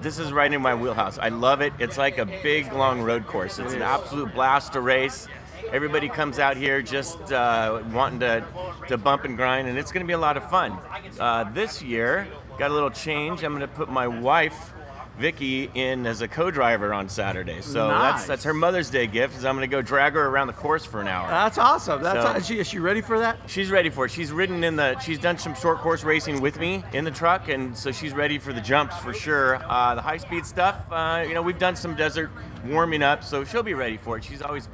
this is right in my wheelhouse. I love it. It's like a big long road course. It's an absolute blast to race. Everybody comes out here just uh, wanting to, to bump and grind, and it's going to be a lot of fun. Uh, this year, got a little change. I'm going to put my wife, Vicky, in as a co-driver on Saturday. So Nice. that's that's her Mother's Day gift. Is I'm going to go drag her around the course for an hour. That's awesome. That's So- is, she, is she ready for that? She's ready for it. She's ridden in the. She's done some short course racing with me in the truck, and so she's ready for the jumps for sure. Uh, the high speed stuff, uh, you know, we've done some desert warming up, so she'll be ready for it. She's always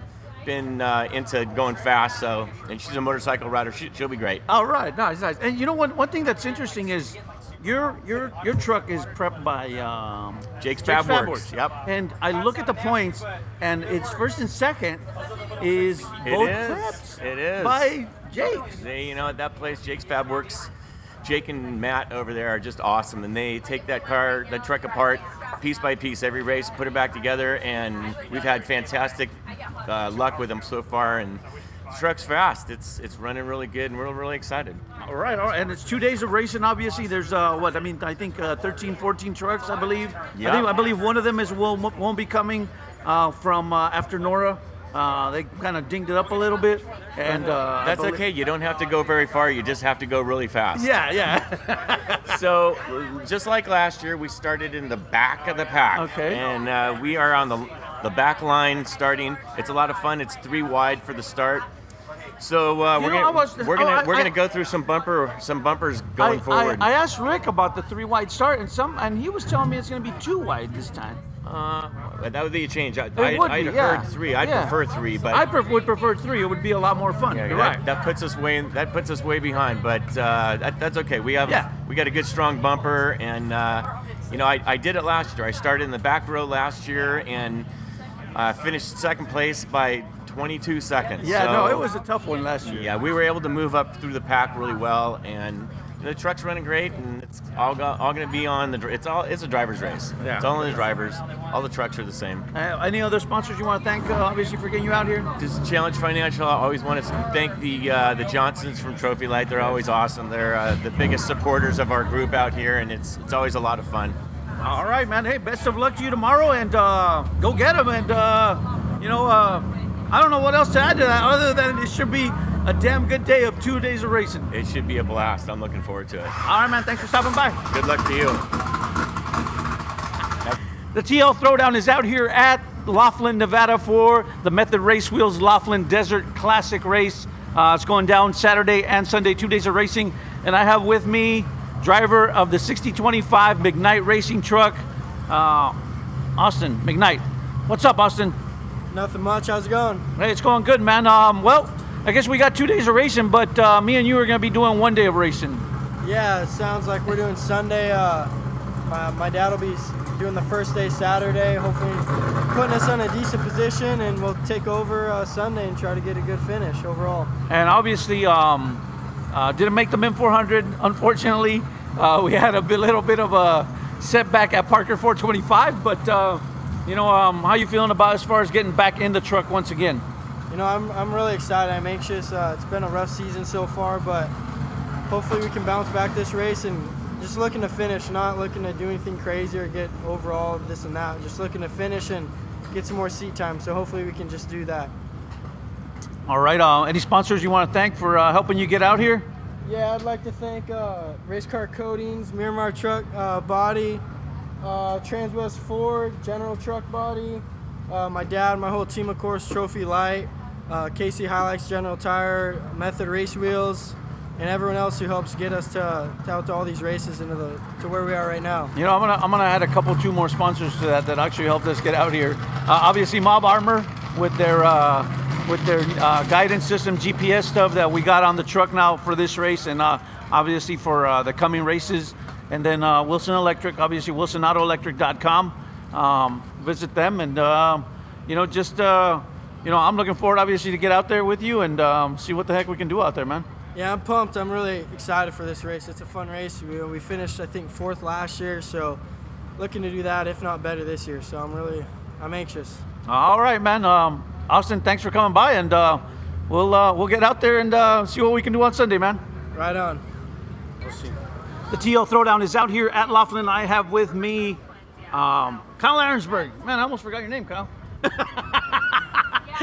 been uh, into going fast, so and she's a motorcycle rider. She, she'll be great. All right, nice, nice. And you know one one thing that's interesting is your your your truck is prepped by um, Jake's Fab Works, yep. And I look at the points, and it's first and second is It both is. prepped It is. by Jake's. They, you know, at that place, Jake's Fab Works, Jake and Matt over there are just awesome, and they take that car, that truck apart, piece by piece, every race, put it back together, and we've had fantastic uh, luck with them so far. And truck's fast. It's it's running really good, and we're really excited. All right, all right, and it's two days of racing. Obviously, there's uh, what I mean. I think uh, 13, 14 trucks. I believe. I Yeah. think I believe one of them is will won't be coming uh, from uh, after Nora. Uh, they kind of dinged it up a little bit, and uh, That's okay. You don't have to go very far. You just have to go really fast. Yeah, yeah. so, just like last year, we started in the back of the pack. Okay. And uh, we are on the the back line starting. It's a lot of fun. It's three wide for the start. So uh, we're know, gonna was- we're gonna I- we're gonna go through some bumper some bumpers going I, forward. I, I asked Rick about the three wide start, and some, and he was telling me it's going to be two wide this time. uh, that would be a change. I, It I, would I'd be, heard yeah. three. I'd Yeah. prefer three, but I pref- would prefer three. It would be a lot more fun. Yeah, You're that, right. that puts us way that puts us way behind, but uh, that, that's okay. We have Yeah. we got a good strong bumper, and uh, you know I, I did it last year. I started in the back row last year and uh, finished second place by 22 seconds. yeah, no, it was a tough one last year. Yeah, we were able to move up through the pack really well, and the truck's running great, and it's all go, all going to be on the. It's all it's a driver's race. Yeah. It's all on the drivers. All the trucks are the same. Uh, any other sponsors you want to thank, uh, obviously, for getting you out here? Just Challenge Financial. I always want to thank the uh, the Johnsons from Trophylite. They're always awesome. They're uh, the biggest supporters of our group out here, and it's it's always a lot of fun. All right, man. Hey, best of luck to you tomorrow, and uh, go get them. And uh, you know, uh, I don't know what else to add to that, other than it should be a damn good day of two days of racing. It should be a blast. I'm looking forward to it. All right, man. Thanks for stopping by. Good luck to you. The TL Throwdown is out here at Laughlin, Nevada for the Method Race Wheels Laughlin Desert Classic Race. Uh, it's going down Saturday and Sunday, two days of racing. And I have with me driver of the 6025 McKnight Racing Truck, uh, Austin McKnight. What's up, Austin? Nothing much. How's it going? Hey, it's going good, man. Um, well, I guess we got two days of racing, but uh, me and you are going to be doing one day of racing. Yeah, it sounds like we're doing Sunday. Uh, my, my dad will be doing the first day Saturday, hopefully putting us in a decent position, and we'll take over uh, Sunday and try to get a good finish overall. And obviously, um, uh, didn't make the Mint 400. Unfortunately, uh, we had a little bit of a setback at Parker 425. But uh, you know, um, how you feeling about as far as getting back in the truck once again? You know, I'm, I'm really excited. I'm anxious. Uh, it's been a rough season so far, but hopefully we can bounce back this race and just looking to finish, not looking to do anything crazy or get overall this and that. Just looking to finish and get some more seat time. So hopefully we can just do that. All right. Uh, any sponsors you want to thank for uh, helping you get out here? Yeah, I'd like to thank uh, Race Car Coatings, Miramar Truck uh, Body, uh, Transwest Ford, General Truck Body, uh, my dad, my whole team, of course, Trophylite, uh, KC HiLites General Tire, Method Race Wheels, and everyone else who helps get us to, to out to all these races and to, the, to where we are right now. You know, I'm gonna I'm gonna add a couple two more sponsors to that that actually helped us get out here. Uh, obviously, Mob Armor with their uh, with their uh, guidance system GPS stuff that we got on the truck now for this race, and uh, obviously for uh, the coming races. And then uh, Wilson Electric, obviously WilsonAutoElectric.com. Um, visit them, and uh, you know, just uh, you know, I'm looking forward obviously to get out there with you and um, see what the heck we can do out there, man. Yeah, I'm pumped. I'm really excited for this race. It's a fun race. We, we finished, I think, fourth last year, so looking to do that, if not better, this year. So I'm really, I'm anxious. All right, man. Um, Austin, thanks for coming by, and uh, we'll uh, we'll get out there and uh, see what we can do on Sunday, man. Right on. The TL Throwdown is out here at Laughlin. I have with me um, Kyle Ahrensberg. Man, I almost forgot your name, Kyle.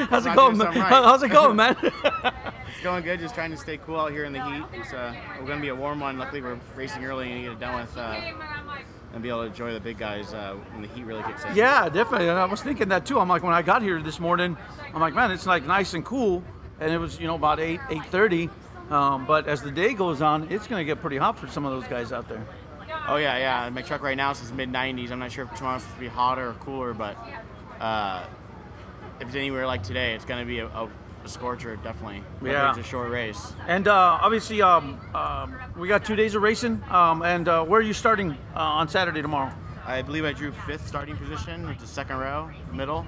How's it going, man? right. How's it going, man? It's going good. Just trying to stay cool out here in the heat. It's, uh, we're going to be a warm one. Luckily, we're racing early and get it done with, uh, and be able to enjoy the big guys uh, when the heat really kicks in. yeah, definitely. And I was thinking that too. I'm like, when I got here this morning, I'm like, man, it's like nice and cool, and it was you know about eight eight thirty. Um, but as the day goes on, it's going to get pretty hot for some of those guys out there. Oh yeah, yeah. My truck right now says mid 90s. I'm not sure if tomorrow's supposed to be hotter or cooler, but uh, if it's anywhere like today, it's going to be a, a, scorcher, definitely. Yeah. It's a short race. And uh, obviously, um, um, we got two days of racing. Um, and uh, where are you starting uh, on Saturday tomorrow? I believe I drew fifth starting position, which is second row, middle,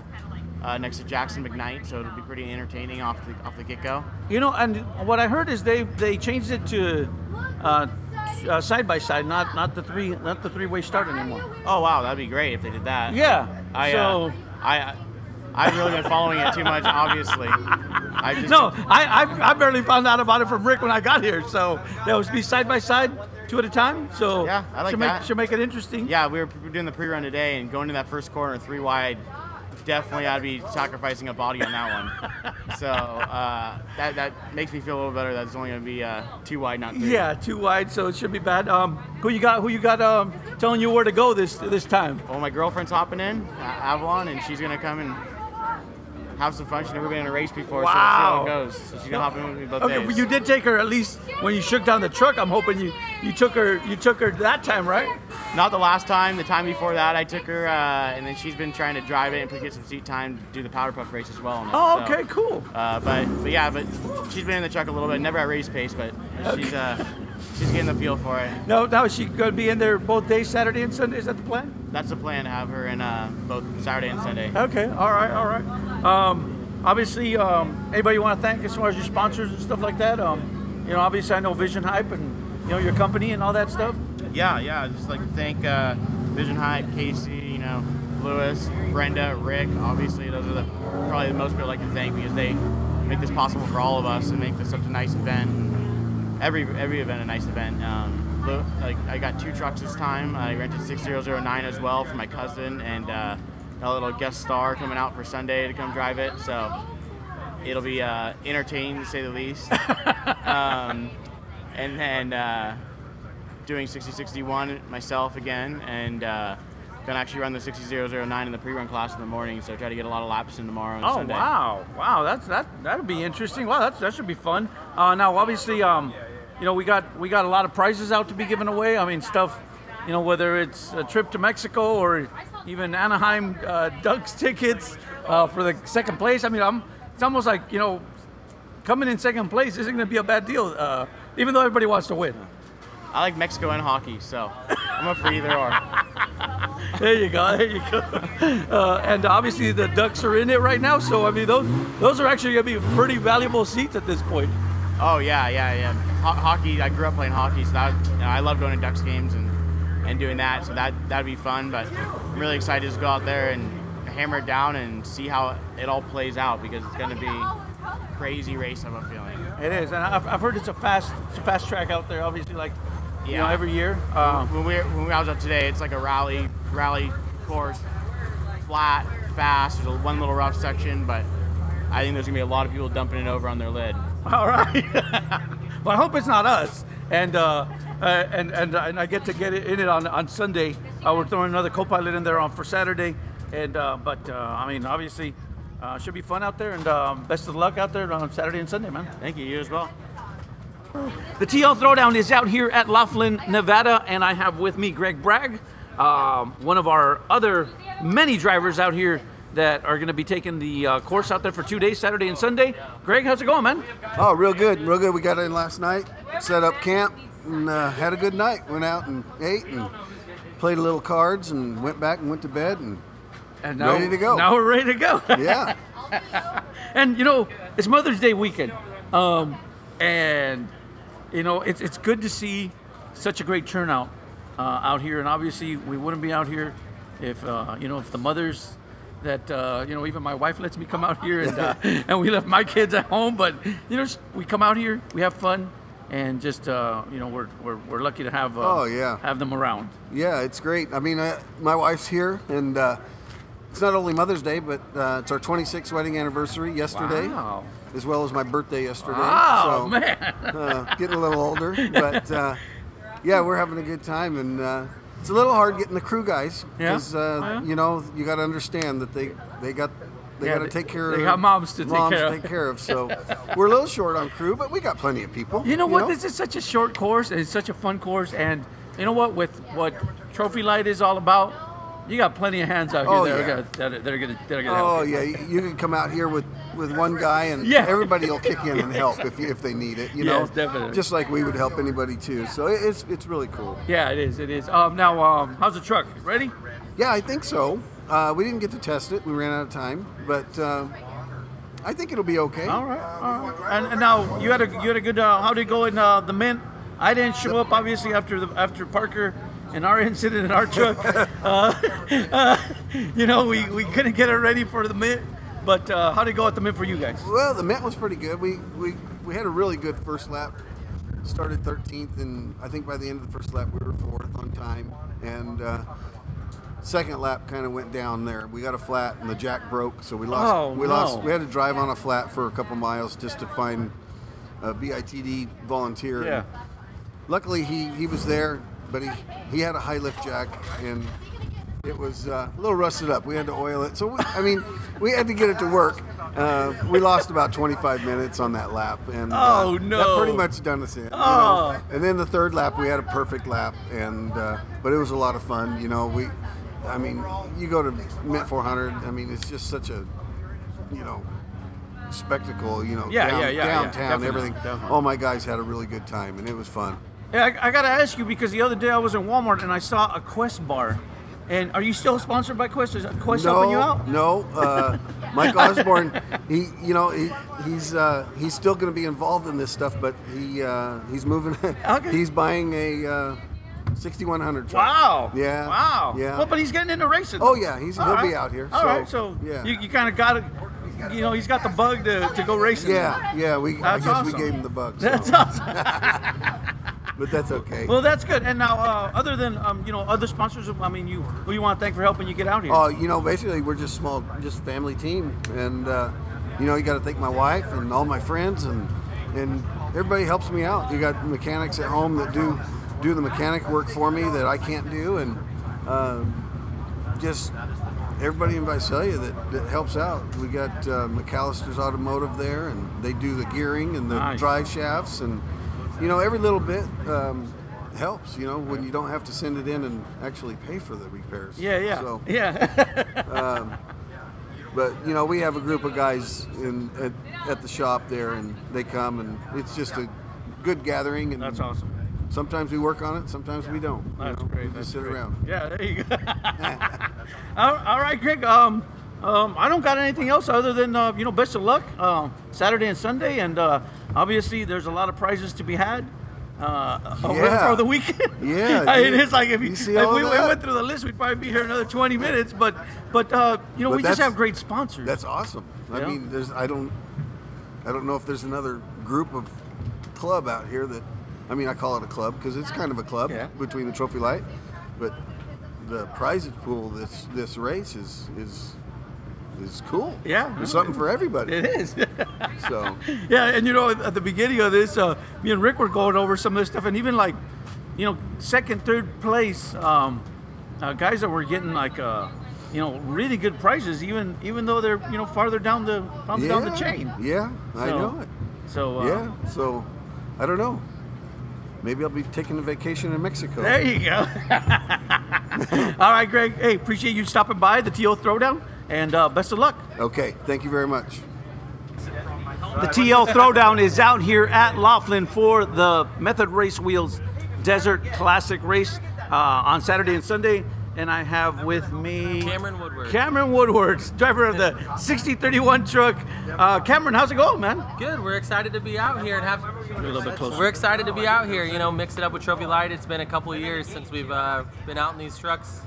uh, next to Jackson McKnight. So it'll be pretty entertaining off the off the get go. You know, and what I heard is they they changed it to uh, uh, side by side, not not the three not the three way start anymore. Oh wow, that'd be great if they did that. Yeah, I so- uh, I I've really been following it too much, obviously. I just No, I, I I barely found out about it from Rick when I got here. So that was be side by side, two at a time. So Yeah, I like should that. Make, should make it interesting. Yeah, we were doing the pre-run today and going to that first corner three wide. Definitely, I'd be sacrificing a body on that one. So uh, that that makes me feel a little better. That it's only going to be uh, two wide, not three. Yeah, too wide, so it should be bad. Um, who you got? Who you got? Um, telling you where to go this this time? Well, my girlfriend's hopping in, uh, Avalon, and she's gonna come and have some fun. She's never been in a race before, Wow. so we'll see how it goes. So she's gonna hop in with me both Okay, days. but you did take her at least when you shook down the truck. I'm hoping you you took her you took her that time, right? Not the last time. The time before that, I took her, uh, and then she's been trying to drive it and get some seat time to do the powder puff race as well. Oh, so. okay, cool. Uh, but but yeah, but she's been in the truck a little bit, never at race pace, but she's uh, she's getting the feel for it. No, now is she going to be in there both days, Saturday and Sunday? Is that the plan? That's the plan to have her in uh, both Saturday and Sunday. Okay, all right, all right. Um, obviously, um, anybody you want to thank as far as your sponsors and stuff like that? Um, you know, obviously, I know Vision Hype and you know your company and all that stuff. Yeah, yeah. I'd just like to thank uh, Vision Hype, Casey, you know, Lewis, Brenda, Rick. Obviously, those are the probably the most people I'd like to thank because they make this possible for all of us and make this such a nice event. Every every event a nice event. Um, like I got two trucks this time. I rented 6009 as well for my cousin and uh, got a little guest star coming out for Sunday to come drive it. So it'll be uh, entertaining to say the least. um, and then. Uh, doing 6061 myself again and uh, gonna actually run the 60009 in the pre-run class in the morning so try to get a lot of laps in tomorrow and Oh Sunday. wow, wow, that's that that'll be interesting. Wow, that's that should be fun. Uh, now, obviously, um, you know, we got we got a lot of prizes out to be given away. I mean, stuff, you know, whether it's a trip to Mexico or even Anaheim uh, Ducks tickets uh, for the second place. I mean, I'm it's almost like you know, coming in second place isn't going to be a bad deal, uh, even though everybody wants to win. I like Mexico and hockey, so I'm up for either or. There you go. There you go. Uh, and obviously the Ducks are in it right now, so I mean those those are actually gonna be pretty valuable seats at this point. Oh yeah, yeah, yeah. Ho- hockey. I grew up playing hockey, so that you know, I love going to Ducks games and and doing that. So that that'd be fun. But I'm really excited to just go out there and hammer it down and see how it all plays out because it's gonna be crazy race. I'm a feeling. It is, and I've, I've heard it's a fast it's a fast track out there. Obviously, like you know every year. Uh, when we when we I was out today, it's like a rally rally course, flat, fast. There's a, one little rough section, but I think there's gonna be a lot of people dumping it over on their lid. All right. well, I hope it's not us. And uh, uh, and and and I get to get it in it on on Sunday. Uh, we're throwing another co-pilot in there on for Saturday. And uh, but uh, I mean, obviously, uh, should be fun out there. And um, best of luck out there on Saturday and Sunday, man. Thank you. You as well. The TL Throwdown is out here at Laughlin, Nevada, and I have with me Greg Bragg, um, one of our other many drivers out here that are going to be taking the uh, course out there for two days, Saturday and Sunday. Greg, how's it going, man? Oh, real good, real good. We got in last night, set up camp, and uh, had a good night. Went out and ate and played a little cards, and went back and went to bed, and, And now, ready to go. Now we're ready to go. Yeah. and you know, it's Mother's Day weekend, um, and you know, it's it's good to see such a great turnout uh, out here. And obviously, we wouldn't be out here if uh, you know if the mothers that uh, you know even my wife lets me come out here and uh, and we left my kids at home. But you know, we come out here, we have fun. And just uh, you know, we're, we're, we're lucky to have uh, Oh, yeah. have them around. Yeah, it's great. I mean, uh, my wife's here, and uh, it's not only Mother's Day, but uh, it's our 26th wedding anniversary yesterday, Wow. as well as my birthday yesterday. Wow, so, man. uh, getting a little older, but uh, yeah, we're having a good time, and uh, it's a little hard getting the crew guys Yeah? because uh, Oh, yeah? you know you got to understand that they they got. They Yeah, got to take care they of got moms to take care to of. take care of. So we're a little short on crew, but we got plenty of people. You know what? This is such a short course. and It's such a fun course, and you know what? With what Trophylite is all about, you got plenty of hands out here Oh, that, are yeah. gonna, that, are, that are gonna that are gonna. Oh yeah, you you can come out here with, with one guy, and Yeah. everybody will kick in and help if, if they need it. You know, definitely. Just like we would help anybody too. So it's it's really cool. Yeah, it is. It is. Um, now, um, how's the truck? Ready? Yeah, I think so. Uh, we didn't get to test it; we ran out of time, but uh, I think it'll be okay. All right. All right. And, and now you had a you had a good. Uh, how did it go in uh, the mint? I didn't show up obviously after the after Parker and our incident in our truck. uh, uh, you know, we, we couldn't get it ready for the mint. But uh, how did it go at the mint for you guys? Well, the mint was pretty good. We we we had a really good first lap. Started 13th, and I think by the end of the first lap we were fourth on time. And uh, second lap kind of went down there. We got a flat, and the jack broke, so we lost. Oh, we no. lost. We had to drive on a flat for a couple miles just to find a BITD volunteer. Yeah. Luckily, he he was there, but he he had a high lift jack and. It was uh, a little rusted up. We had to oil it. So, we, I mean, we had to get it to work. Uh, we lost about 25 minutes on that lap. And uh, Oh, no. That pretty much done us in. you know. Oh. And then the third lap, we had a perfect lap. and uh, But it was a lot of fun. You know, we, I mean, you go to Mint 400, I mean, it's just such a, you know, spectacle, you know, Yeah, down- yeah, yeah, yeah. downtown, Definitely, everything. definitely. All my guys had a really good time, and it was fun. Yeah, I, I gotta ask you because the other day I was in Walmart and I saw a Quest bar. And are you still sponsored by Quest? Is Quest no, helping you out? No, uh, Mike Osborne, he, you know, he, he's uh, he's still going to be involved in this stuff, but he uh, he's moving. Okay. he's buying a uh, 6100 truck. Wow. Yeah. Wow. Yeah. Well, but he's getting into racing. Oh, yeah, he's- All he'll right. be out here, All so, right. So yeah. you, you kind of got it. You know, he's got the bug to, to go racing. Yeah, yeah. We I guess awesome. we gave him the bug. so. That's awesome. but that's okay. Well, that's good. And now, uh, other than um, you know, other sponsors, I mean, you who you want to thank for helping you get out here? Oh, you know, basically we're just small, just family team, and uh, you know, you got to thank my wife and all my friends, and and everybody helps me out. You got mechanics at home that do do the mechanic work for me that I can't do, and um, just everybody in Visalia that, that helps out. We got uh, McAllister's Automotive there, and they do the gearing and the Nice. drive shafts, and you know, every little bit. Um, helps you know when you don't have to send it in and actually pay for the repairs Yeah, yeah, so yeah. um, but you know, we have a group of guys in at, at the shop there, and they come, and it's just a good gathering. And That's awesome. sometimes we work on it, sometimes we don't. you That's know? great. We That's just sit great. around. Yeah, there you go. all, all right, Greg. Um, um, I don't got anything else other than uh, you know, best of luck um, Saturday and Sunday, and uh, obviously there's a lot of prizes to be had. Uh, Yeah. for the weekend. Yeah, I mean, it's like if, you, You see if we, that? went through the list, we'd probably be here another 20 minutes. But but uh, you know, But we just have great sponsors. That's awesome. I mean, there's I don't I don't know if there's another group of club out here that I mean I call it a club because it's kind of a club Yeah. between the trophylite, but the prizes pool this this race is is is cool. Yeah. there's something for everybody. It is. So yeah, and you know, at the beginning of this, uh, me and Rick were going over some of this stuff, and even like, you know, second, third place um, uh, guys that were getting like, uh, you know, really good prizes, even even though they're you know farther down the farther down the chain. Yeah, I know it. So uh, yeah, so I don't know. Maybe I'll be taking a vacation in Mexico. There you go. All right, Greg. Hey, appreciate you stopping by the TL Throwdown, and uh, best of luck. Okay, thank you very much. The TL Throwdown is out here at Laughlin for the Method Race Wheels Desert Classic Race uh, on Saturday and Sunday. And I have with me Kamren Woodward. Kamren Woodward, driver of the 6031 truck. Uh, Kamren, how's it going, man? Good. We're excited to be out here and have. a little bit closer. We're excited to be out here. You know, mix it up with Trophylite. It's been a couple of years since we've uh, been out in these trucks.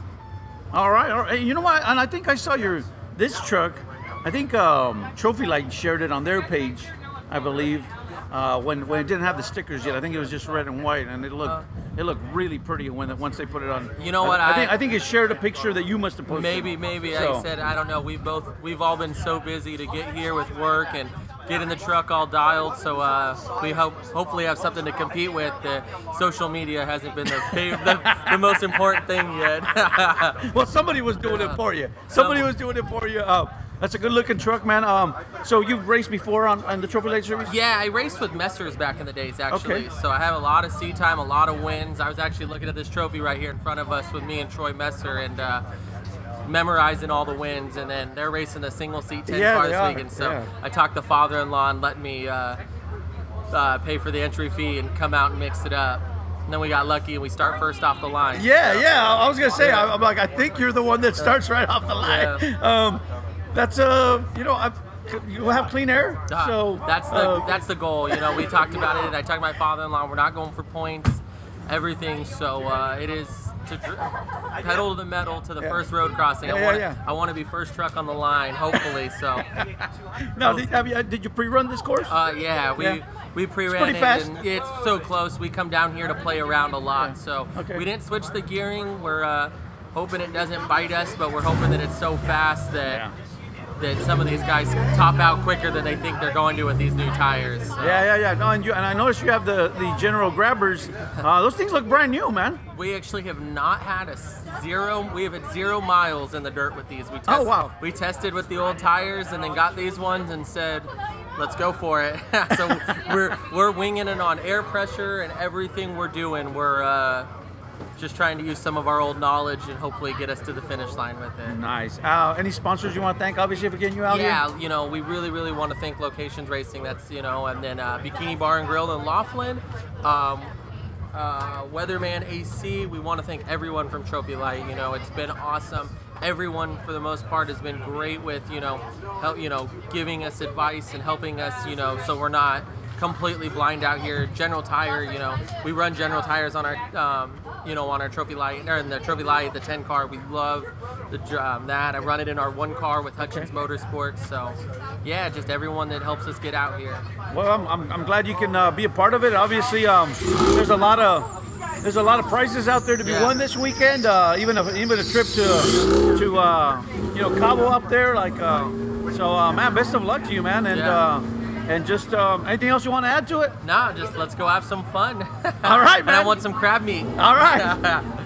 All right, all right. You know what? And I think I saw your this truck. I think um, Trophylite shared it on their page, I believe. Uh, when when it didn't have the stickers yet, I think it was just red and white, and it looked it looked really pretty when it, once they put it on. You know what, I, I- think I think it shared a picture that you must have posted. Maybe, maybe. So- I said, I don't know. We've both, we've all been so busy to get here with work and get in the truck all dialed. So uh, we hope, hopefully, have something to compete with. The social media hasn't been the the, the most important thing yet. well, somebody was doing it for you. Somebody was doing it for you. Uh, that's a good looking truck, man. Um, so you've raced before on, on the Trophylite Series? Yeah, I raced with Messers back in the days, actually. Okay. So I have a lot of seat time, a lot of wins. I was actually looking at this trophy right here in front of us with me and Troy Messer and uh, memorizing all the wins. And then they're racing the single seat 10 Yeah, car this weekend. So yeah. I talked to father in law and let me uh, uh, pay for the entry fee and come out and mix it up. And then we got lucky and we start first off the line. Yeah, yeah. I was gonna say, Yeah. I'm like, I think you're the one that starts right off the line. Um, that's uh, you know, I've, you have clean air, Ah, so that's the uh, that's the goal. You know, we talked about it. I talked to my father-in-law. We're not going for points, everything. So uh, it is to dr- pedal to the metal to the Yeah. first road crossing. Yeah, I yeah, want yeah. I want to be first truck on the line, hopefully. So no, did, have you, did you pre-run this course? uh, yeah, we. Yeah. We pre-ran pretty it, fast. and it's so close. We come down here to play around a lot, so Okay. we didn't switch the gearing. We're uh, hoping it doesn't bite us, but we're hoping that it's so fast that that some of these guys top out quicker than they think they're going to with these new tires. So. Yeah, yeah, yeah. No, and, you, and I noticed you have the the general grabbers. Uh, those things look brand new, man. We actually have not had a zero. We have had zero miles in the dirt with these. We test, Oh, wow. We tested with the old tires and then got these ones and said, "Let's go for it." so we're we're winging it on air pressure and everything we're doing. We're uh, just trying to use some of our old knowledge and hopefully get us to the finish line with it. Nice. Uh, any sponsors you want to thank? Obviously, for getting you out here. Yeah, you know, we really, really want to thank Locations Racing. That's you know, and then uh, Bikini Bar and Grill in Laughlin, um, uh, Weatherman AC. We want to thank everyone from Trophylite. You know, it's been awesome. Everyone, for the most part, has been great with you know, help you know, giving us advice and helping us. You know, so we're not completely blind out here. General Tire, you know, we run General Tires on our, um, you know, on our Trophylite or in the Trophylite, the 10 car. We love the um, that. I run it in our one car with Hutchins Motorsports. So, yeah, just everyone that helps us get out here. Well, I'm, I'm, I'm glad you can uh, be a part of it. Obviously, um, there's a lot of there's a lot of prizes out there to be Yeah. won this weekend. Uh, even a, even a trip to to uh, you know Cabo up there. Like uh, so, uh, man. Best of luck to you, man. And Yeah. And just um, anything else you want to add to it? Nah, just let's go have some fun. All right, and I want some crab meat. All right.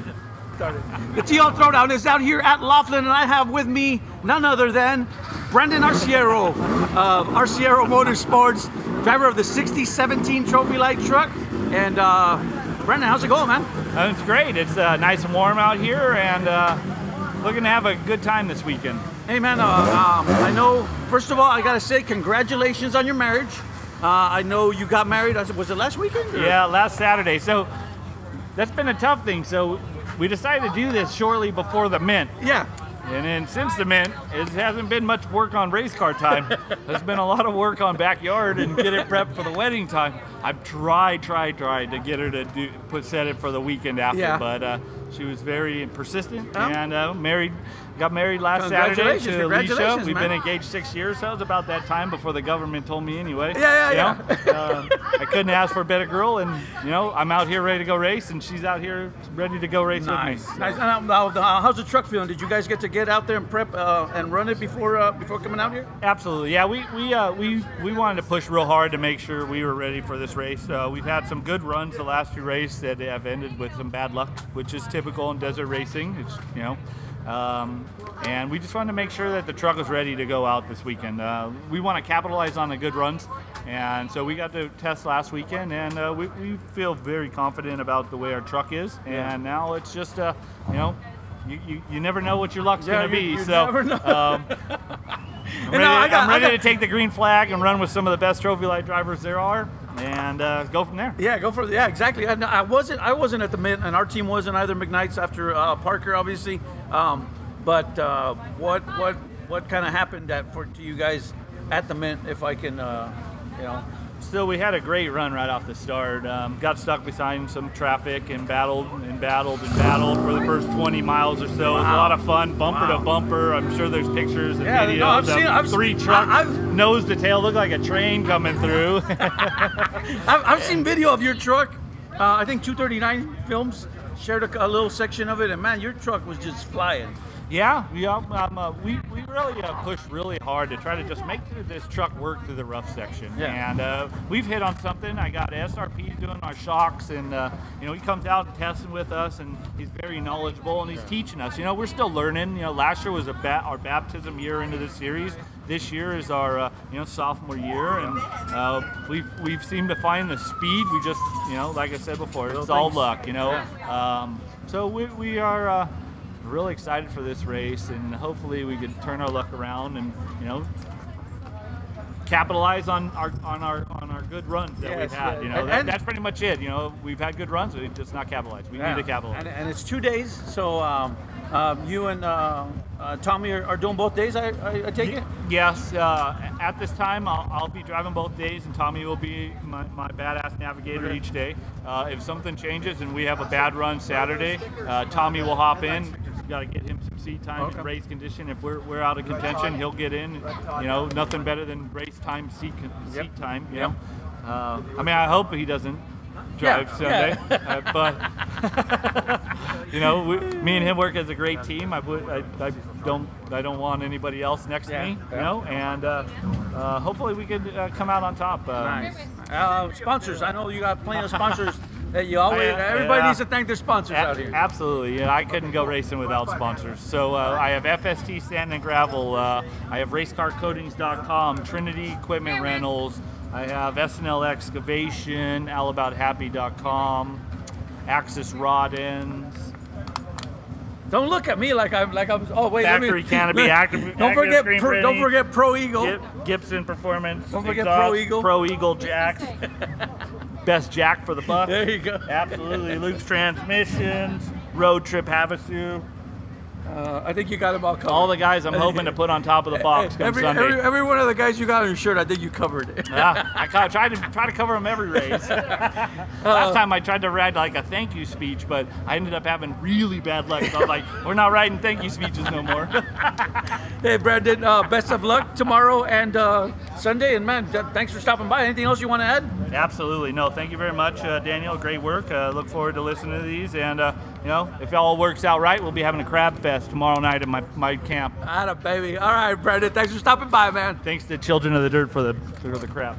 The TL Throwdown is out here at Laughlin, and I have with me none other than Brandon Arciero of Arciero Motorsports, driver of the 6017 Trophy Light truck. And uh, Brandon, how's it going, man? Uh, it's great. It's uh, nice and warm out here, and uh, looking to have a good time this weekend. Hey, man, uh, um, I know, first of all, I got to say congratulations on your marriage. Uh, I know you got married, was it last weekend? or- Yeah, last Saturday. So that's been a tough thing. So we decided to do this shortly before the mint. Yeah. And then since the mint, it hasn't been much work on race car time. There's been a lot of work on backyard and get it prepped for the wedding time. I've tried, tried, tried to get her to do put set it for the weekend after, Yeah. but uh, she was very persistent Oh. and uh, married. Got married last Saturday Congratulations, to Alicia. We've man. been engaged six years, so it was about that time before the government told me anyway. Yeah, yeah, You know? Um, I couldn't ask for a better girl, and you know I'm out here ready to go race, and she's out here ready to go race Nice. with me. Nice. Now, now, uh, how's the truck feeling? Did you guys get to get out there and prep uh, and run it before uh, before coming out here? Absolutely, yeah. We we uh, we we wanted to push real hard to make sure we were ready for this race. Uh, we've had some good runs the last few races that have ended with some bad luck, which is typical in desert racing. It's you know. Um, and we just wanted to make sure that the truck was ready to go out this weekend. Uh, we want to capitalize on the good runs, and so we got to test last weekend, and uh, we, we feel very confident about the way our truck is. Yeah. And now it's just, uh, you know, you, you, you never know what your luck's Yeah, going to be. you so never know. Um, I'm ready, got- I'm ready got- to take the green flag and run with some of the best trophylite drivers there are, and uh, go from there. Yeah, go for. Yeah, exactly. I, I wasn't. I wasn't at the mint, and our team wasn't either. McKnight's after uh, Parker, obviously. Um, but uh, what what what kind of happened that for to you guys at the mint? If I can, uh, you know. So we had a great run right off the start. Um, got stuck behind some traffic and battled and battled and battled for the first 20 miles or so. It was a lot of fun, bumper Wow. to bumper. I'm sure there's pictures and Yeah, videos no, I've of seen- I've- three trucks, I- I've- nose to tail, looked like a train coming through. I've, I've seen video of your truck. Uh, I think 239 Films shared a, a little section of it, and man, your truck was just flying. Yeah, yeah. Um, uh, we we really uh, pushed really hard to try to just make through this truck work through the rough section. Yeah. And uh, we've hit on something. I got SRP doing our shocks, and uh, you know he comes out and testing with us, and he's very knowledgeable, and he's teaching us. You know, we're still learning. You know, last year was a ba- our baptism year into this series. This year is our uh, you know sophomore year, and uh, we've we've seemed to find the speed. We just you know, like I said before, it's all luck. You know. Um, so we we are. Really excited for this race and hopefully we can turn our luck around and you know capitalize on our on our on our good runs that Yes, we've had yeah. you know that, that's pretty much it you know we've had good runs we just not capitalized we Yeah. need to capitalize And, and it's two days, so um, um, you and uh, uh, Tommy are, are doing both days. I, I, I take it. Yes, uh, at this time I'll, I'll be driving both days, and Tommy will be my, my badass navigator Okay. each day. Uh, if something changes and we have a bad run Saturday, uh, Tommy will hop in. Got to get him some seat time Okay. and race condition. If we're, we're out of contention, he'll get in. You know, nothing better than race time, seat seat time. You know, uh, I mean, I hope he doesn't drive Yeah, Sunday, uh, but you know, we, me and him work as a great team. I, would, I, I don't I don't want anybody else next Yeah, to me, you know, and uh, uh, hopefully we could uh, come out on top. Uh, Nice. Uh, sponsors. I know you got plenty of sponsors that you always. I- everybody yeah. needs to thank their sponsors A- out here. Absolutely, yeah. I couldn't go racing without sponsors. So uh, I have FST Sand and Gravel. Uh, I have RaceCarCoatings.com, Trinity Equipment Rentals. I have SNL Excavation, AllAboutHappy.com, Axis Rod Ends. Don't look at me like I'm like I'm. Oh wait, let me- Factory Canopy Active. Don't forget. pro, don't forget Pro Eagle. Gib- Gibson Performance. Don't forget Exhaust, Pro Eagle. Pro Eagle jacks. Best jack for the buck. There you go. Absolutely. Luke's Transmissions. Road Trip Havasu. Uh, I think you got them all covered. All the guys I'm hoping to put on top of the box come every, Sunday. every, every one of the guys you got on your shirt, I think you covered it. yeah, I tried to try to cover them every race. Last time I tried to write like a thank you speech, but I ended up having really bad luck. So I was like, we're not writing thank you speeches no more. Hey, Brandon, uh, best of luck tomorrow and uh, Sunday. And man, th- thanks for stopping by. Anything else you want to add? Absolutely. No, thank you very much, uh, Daniel. Great work. Uh, look forward to listening to these. And, uh, you know, if it all works out right, we'll be having a crab fest tomorrow night at my, my camp. Atta baby. All right, Brandon. Thanks for stopping by, man. Thanks to Children of the Dirt for the, for the crab.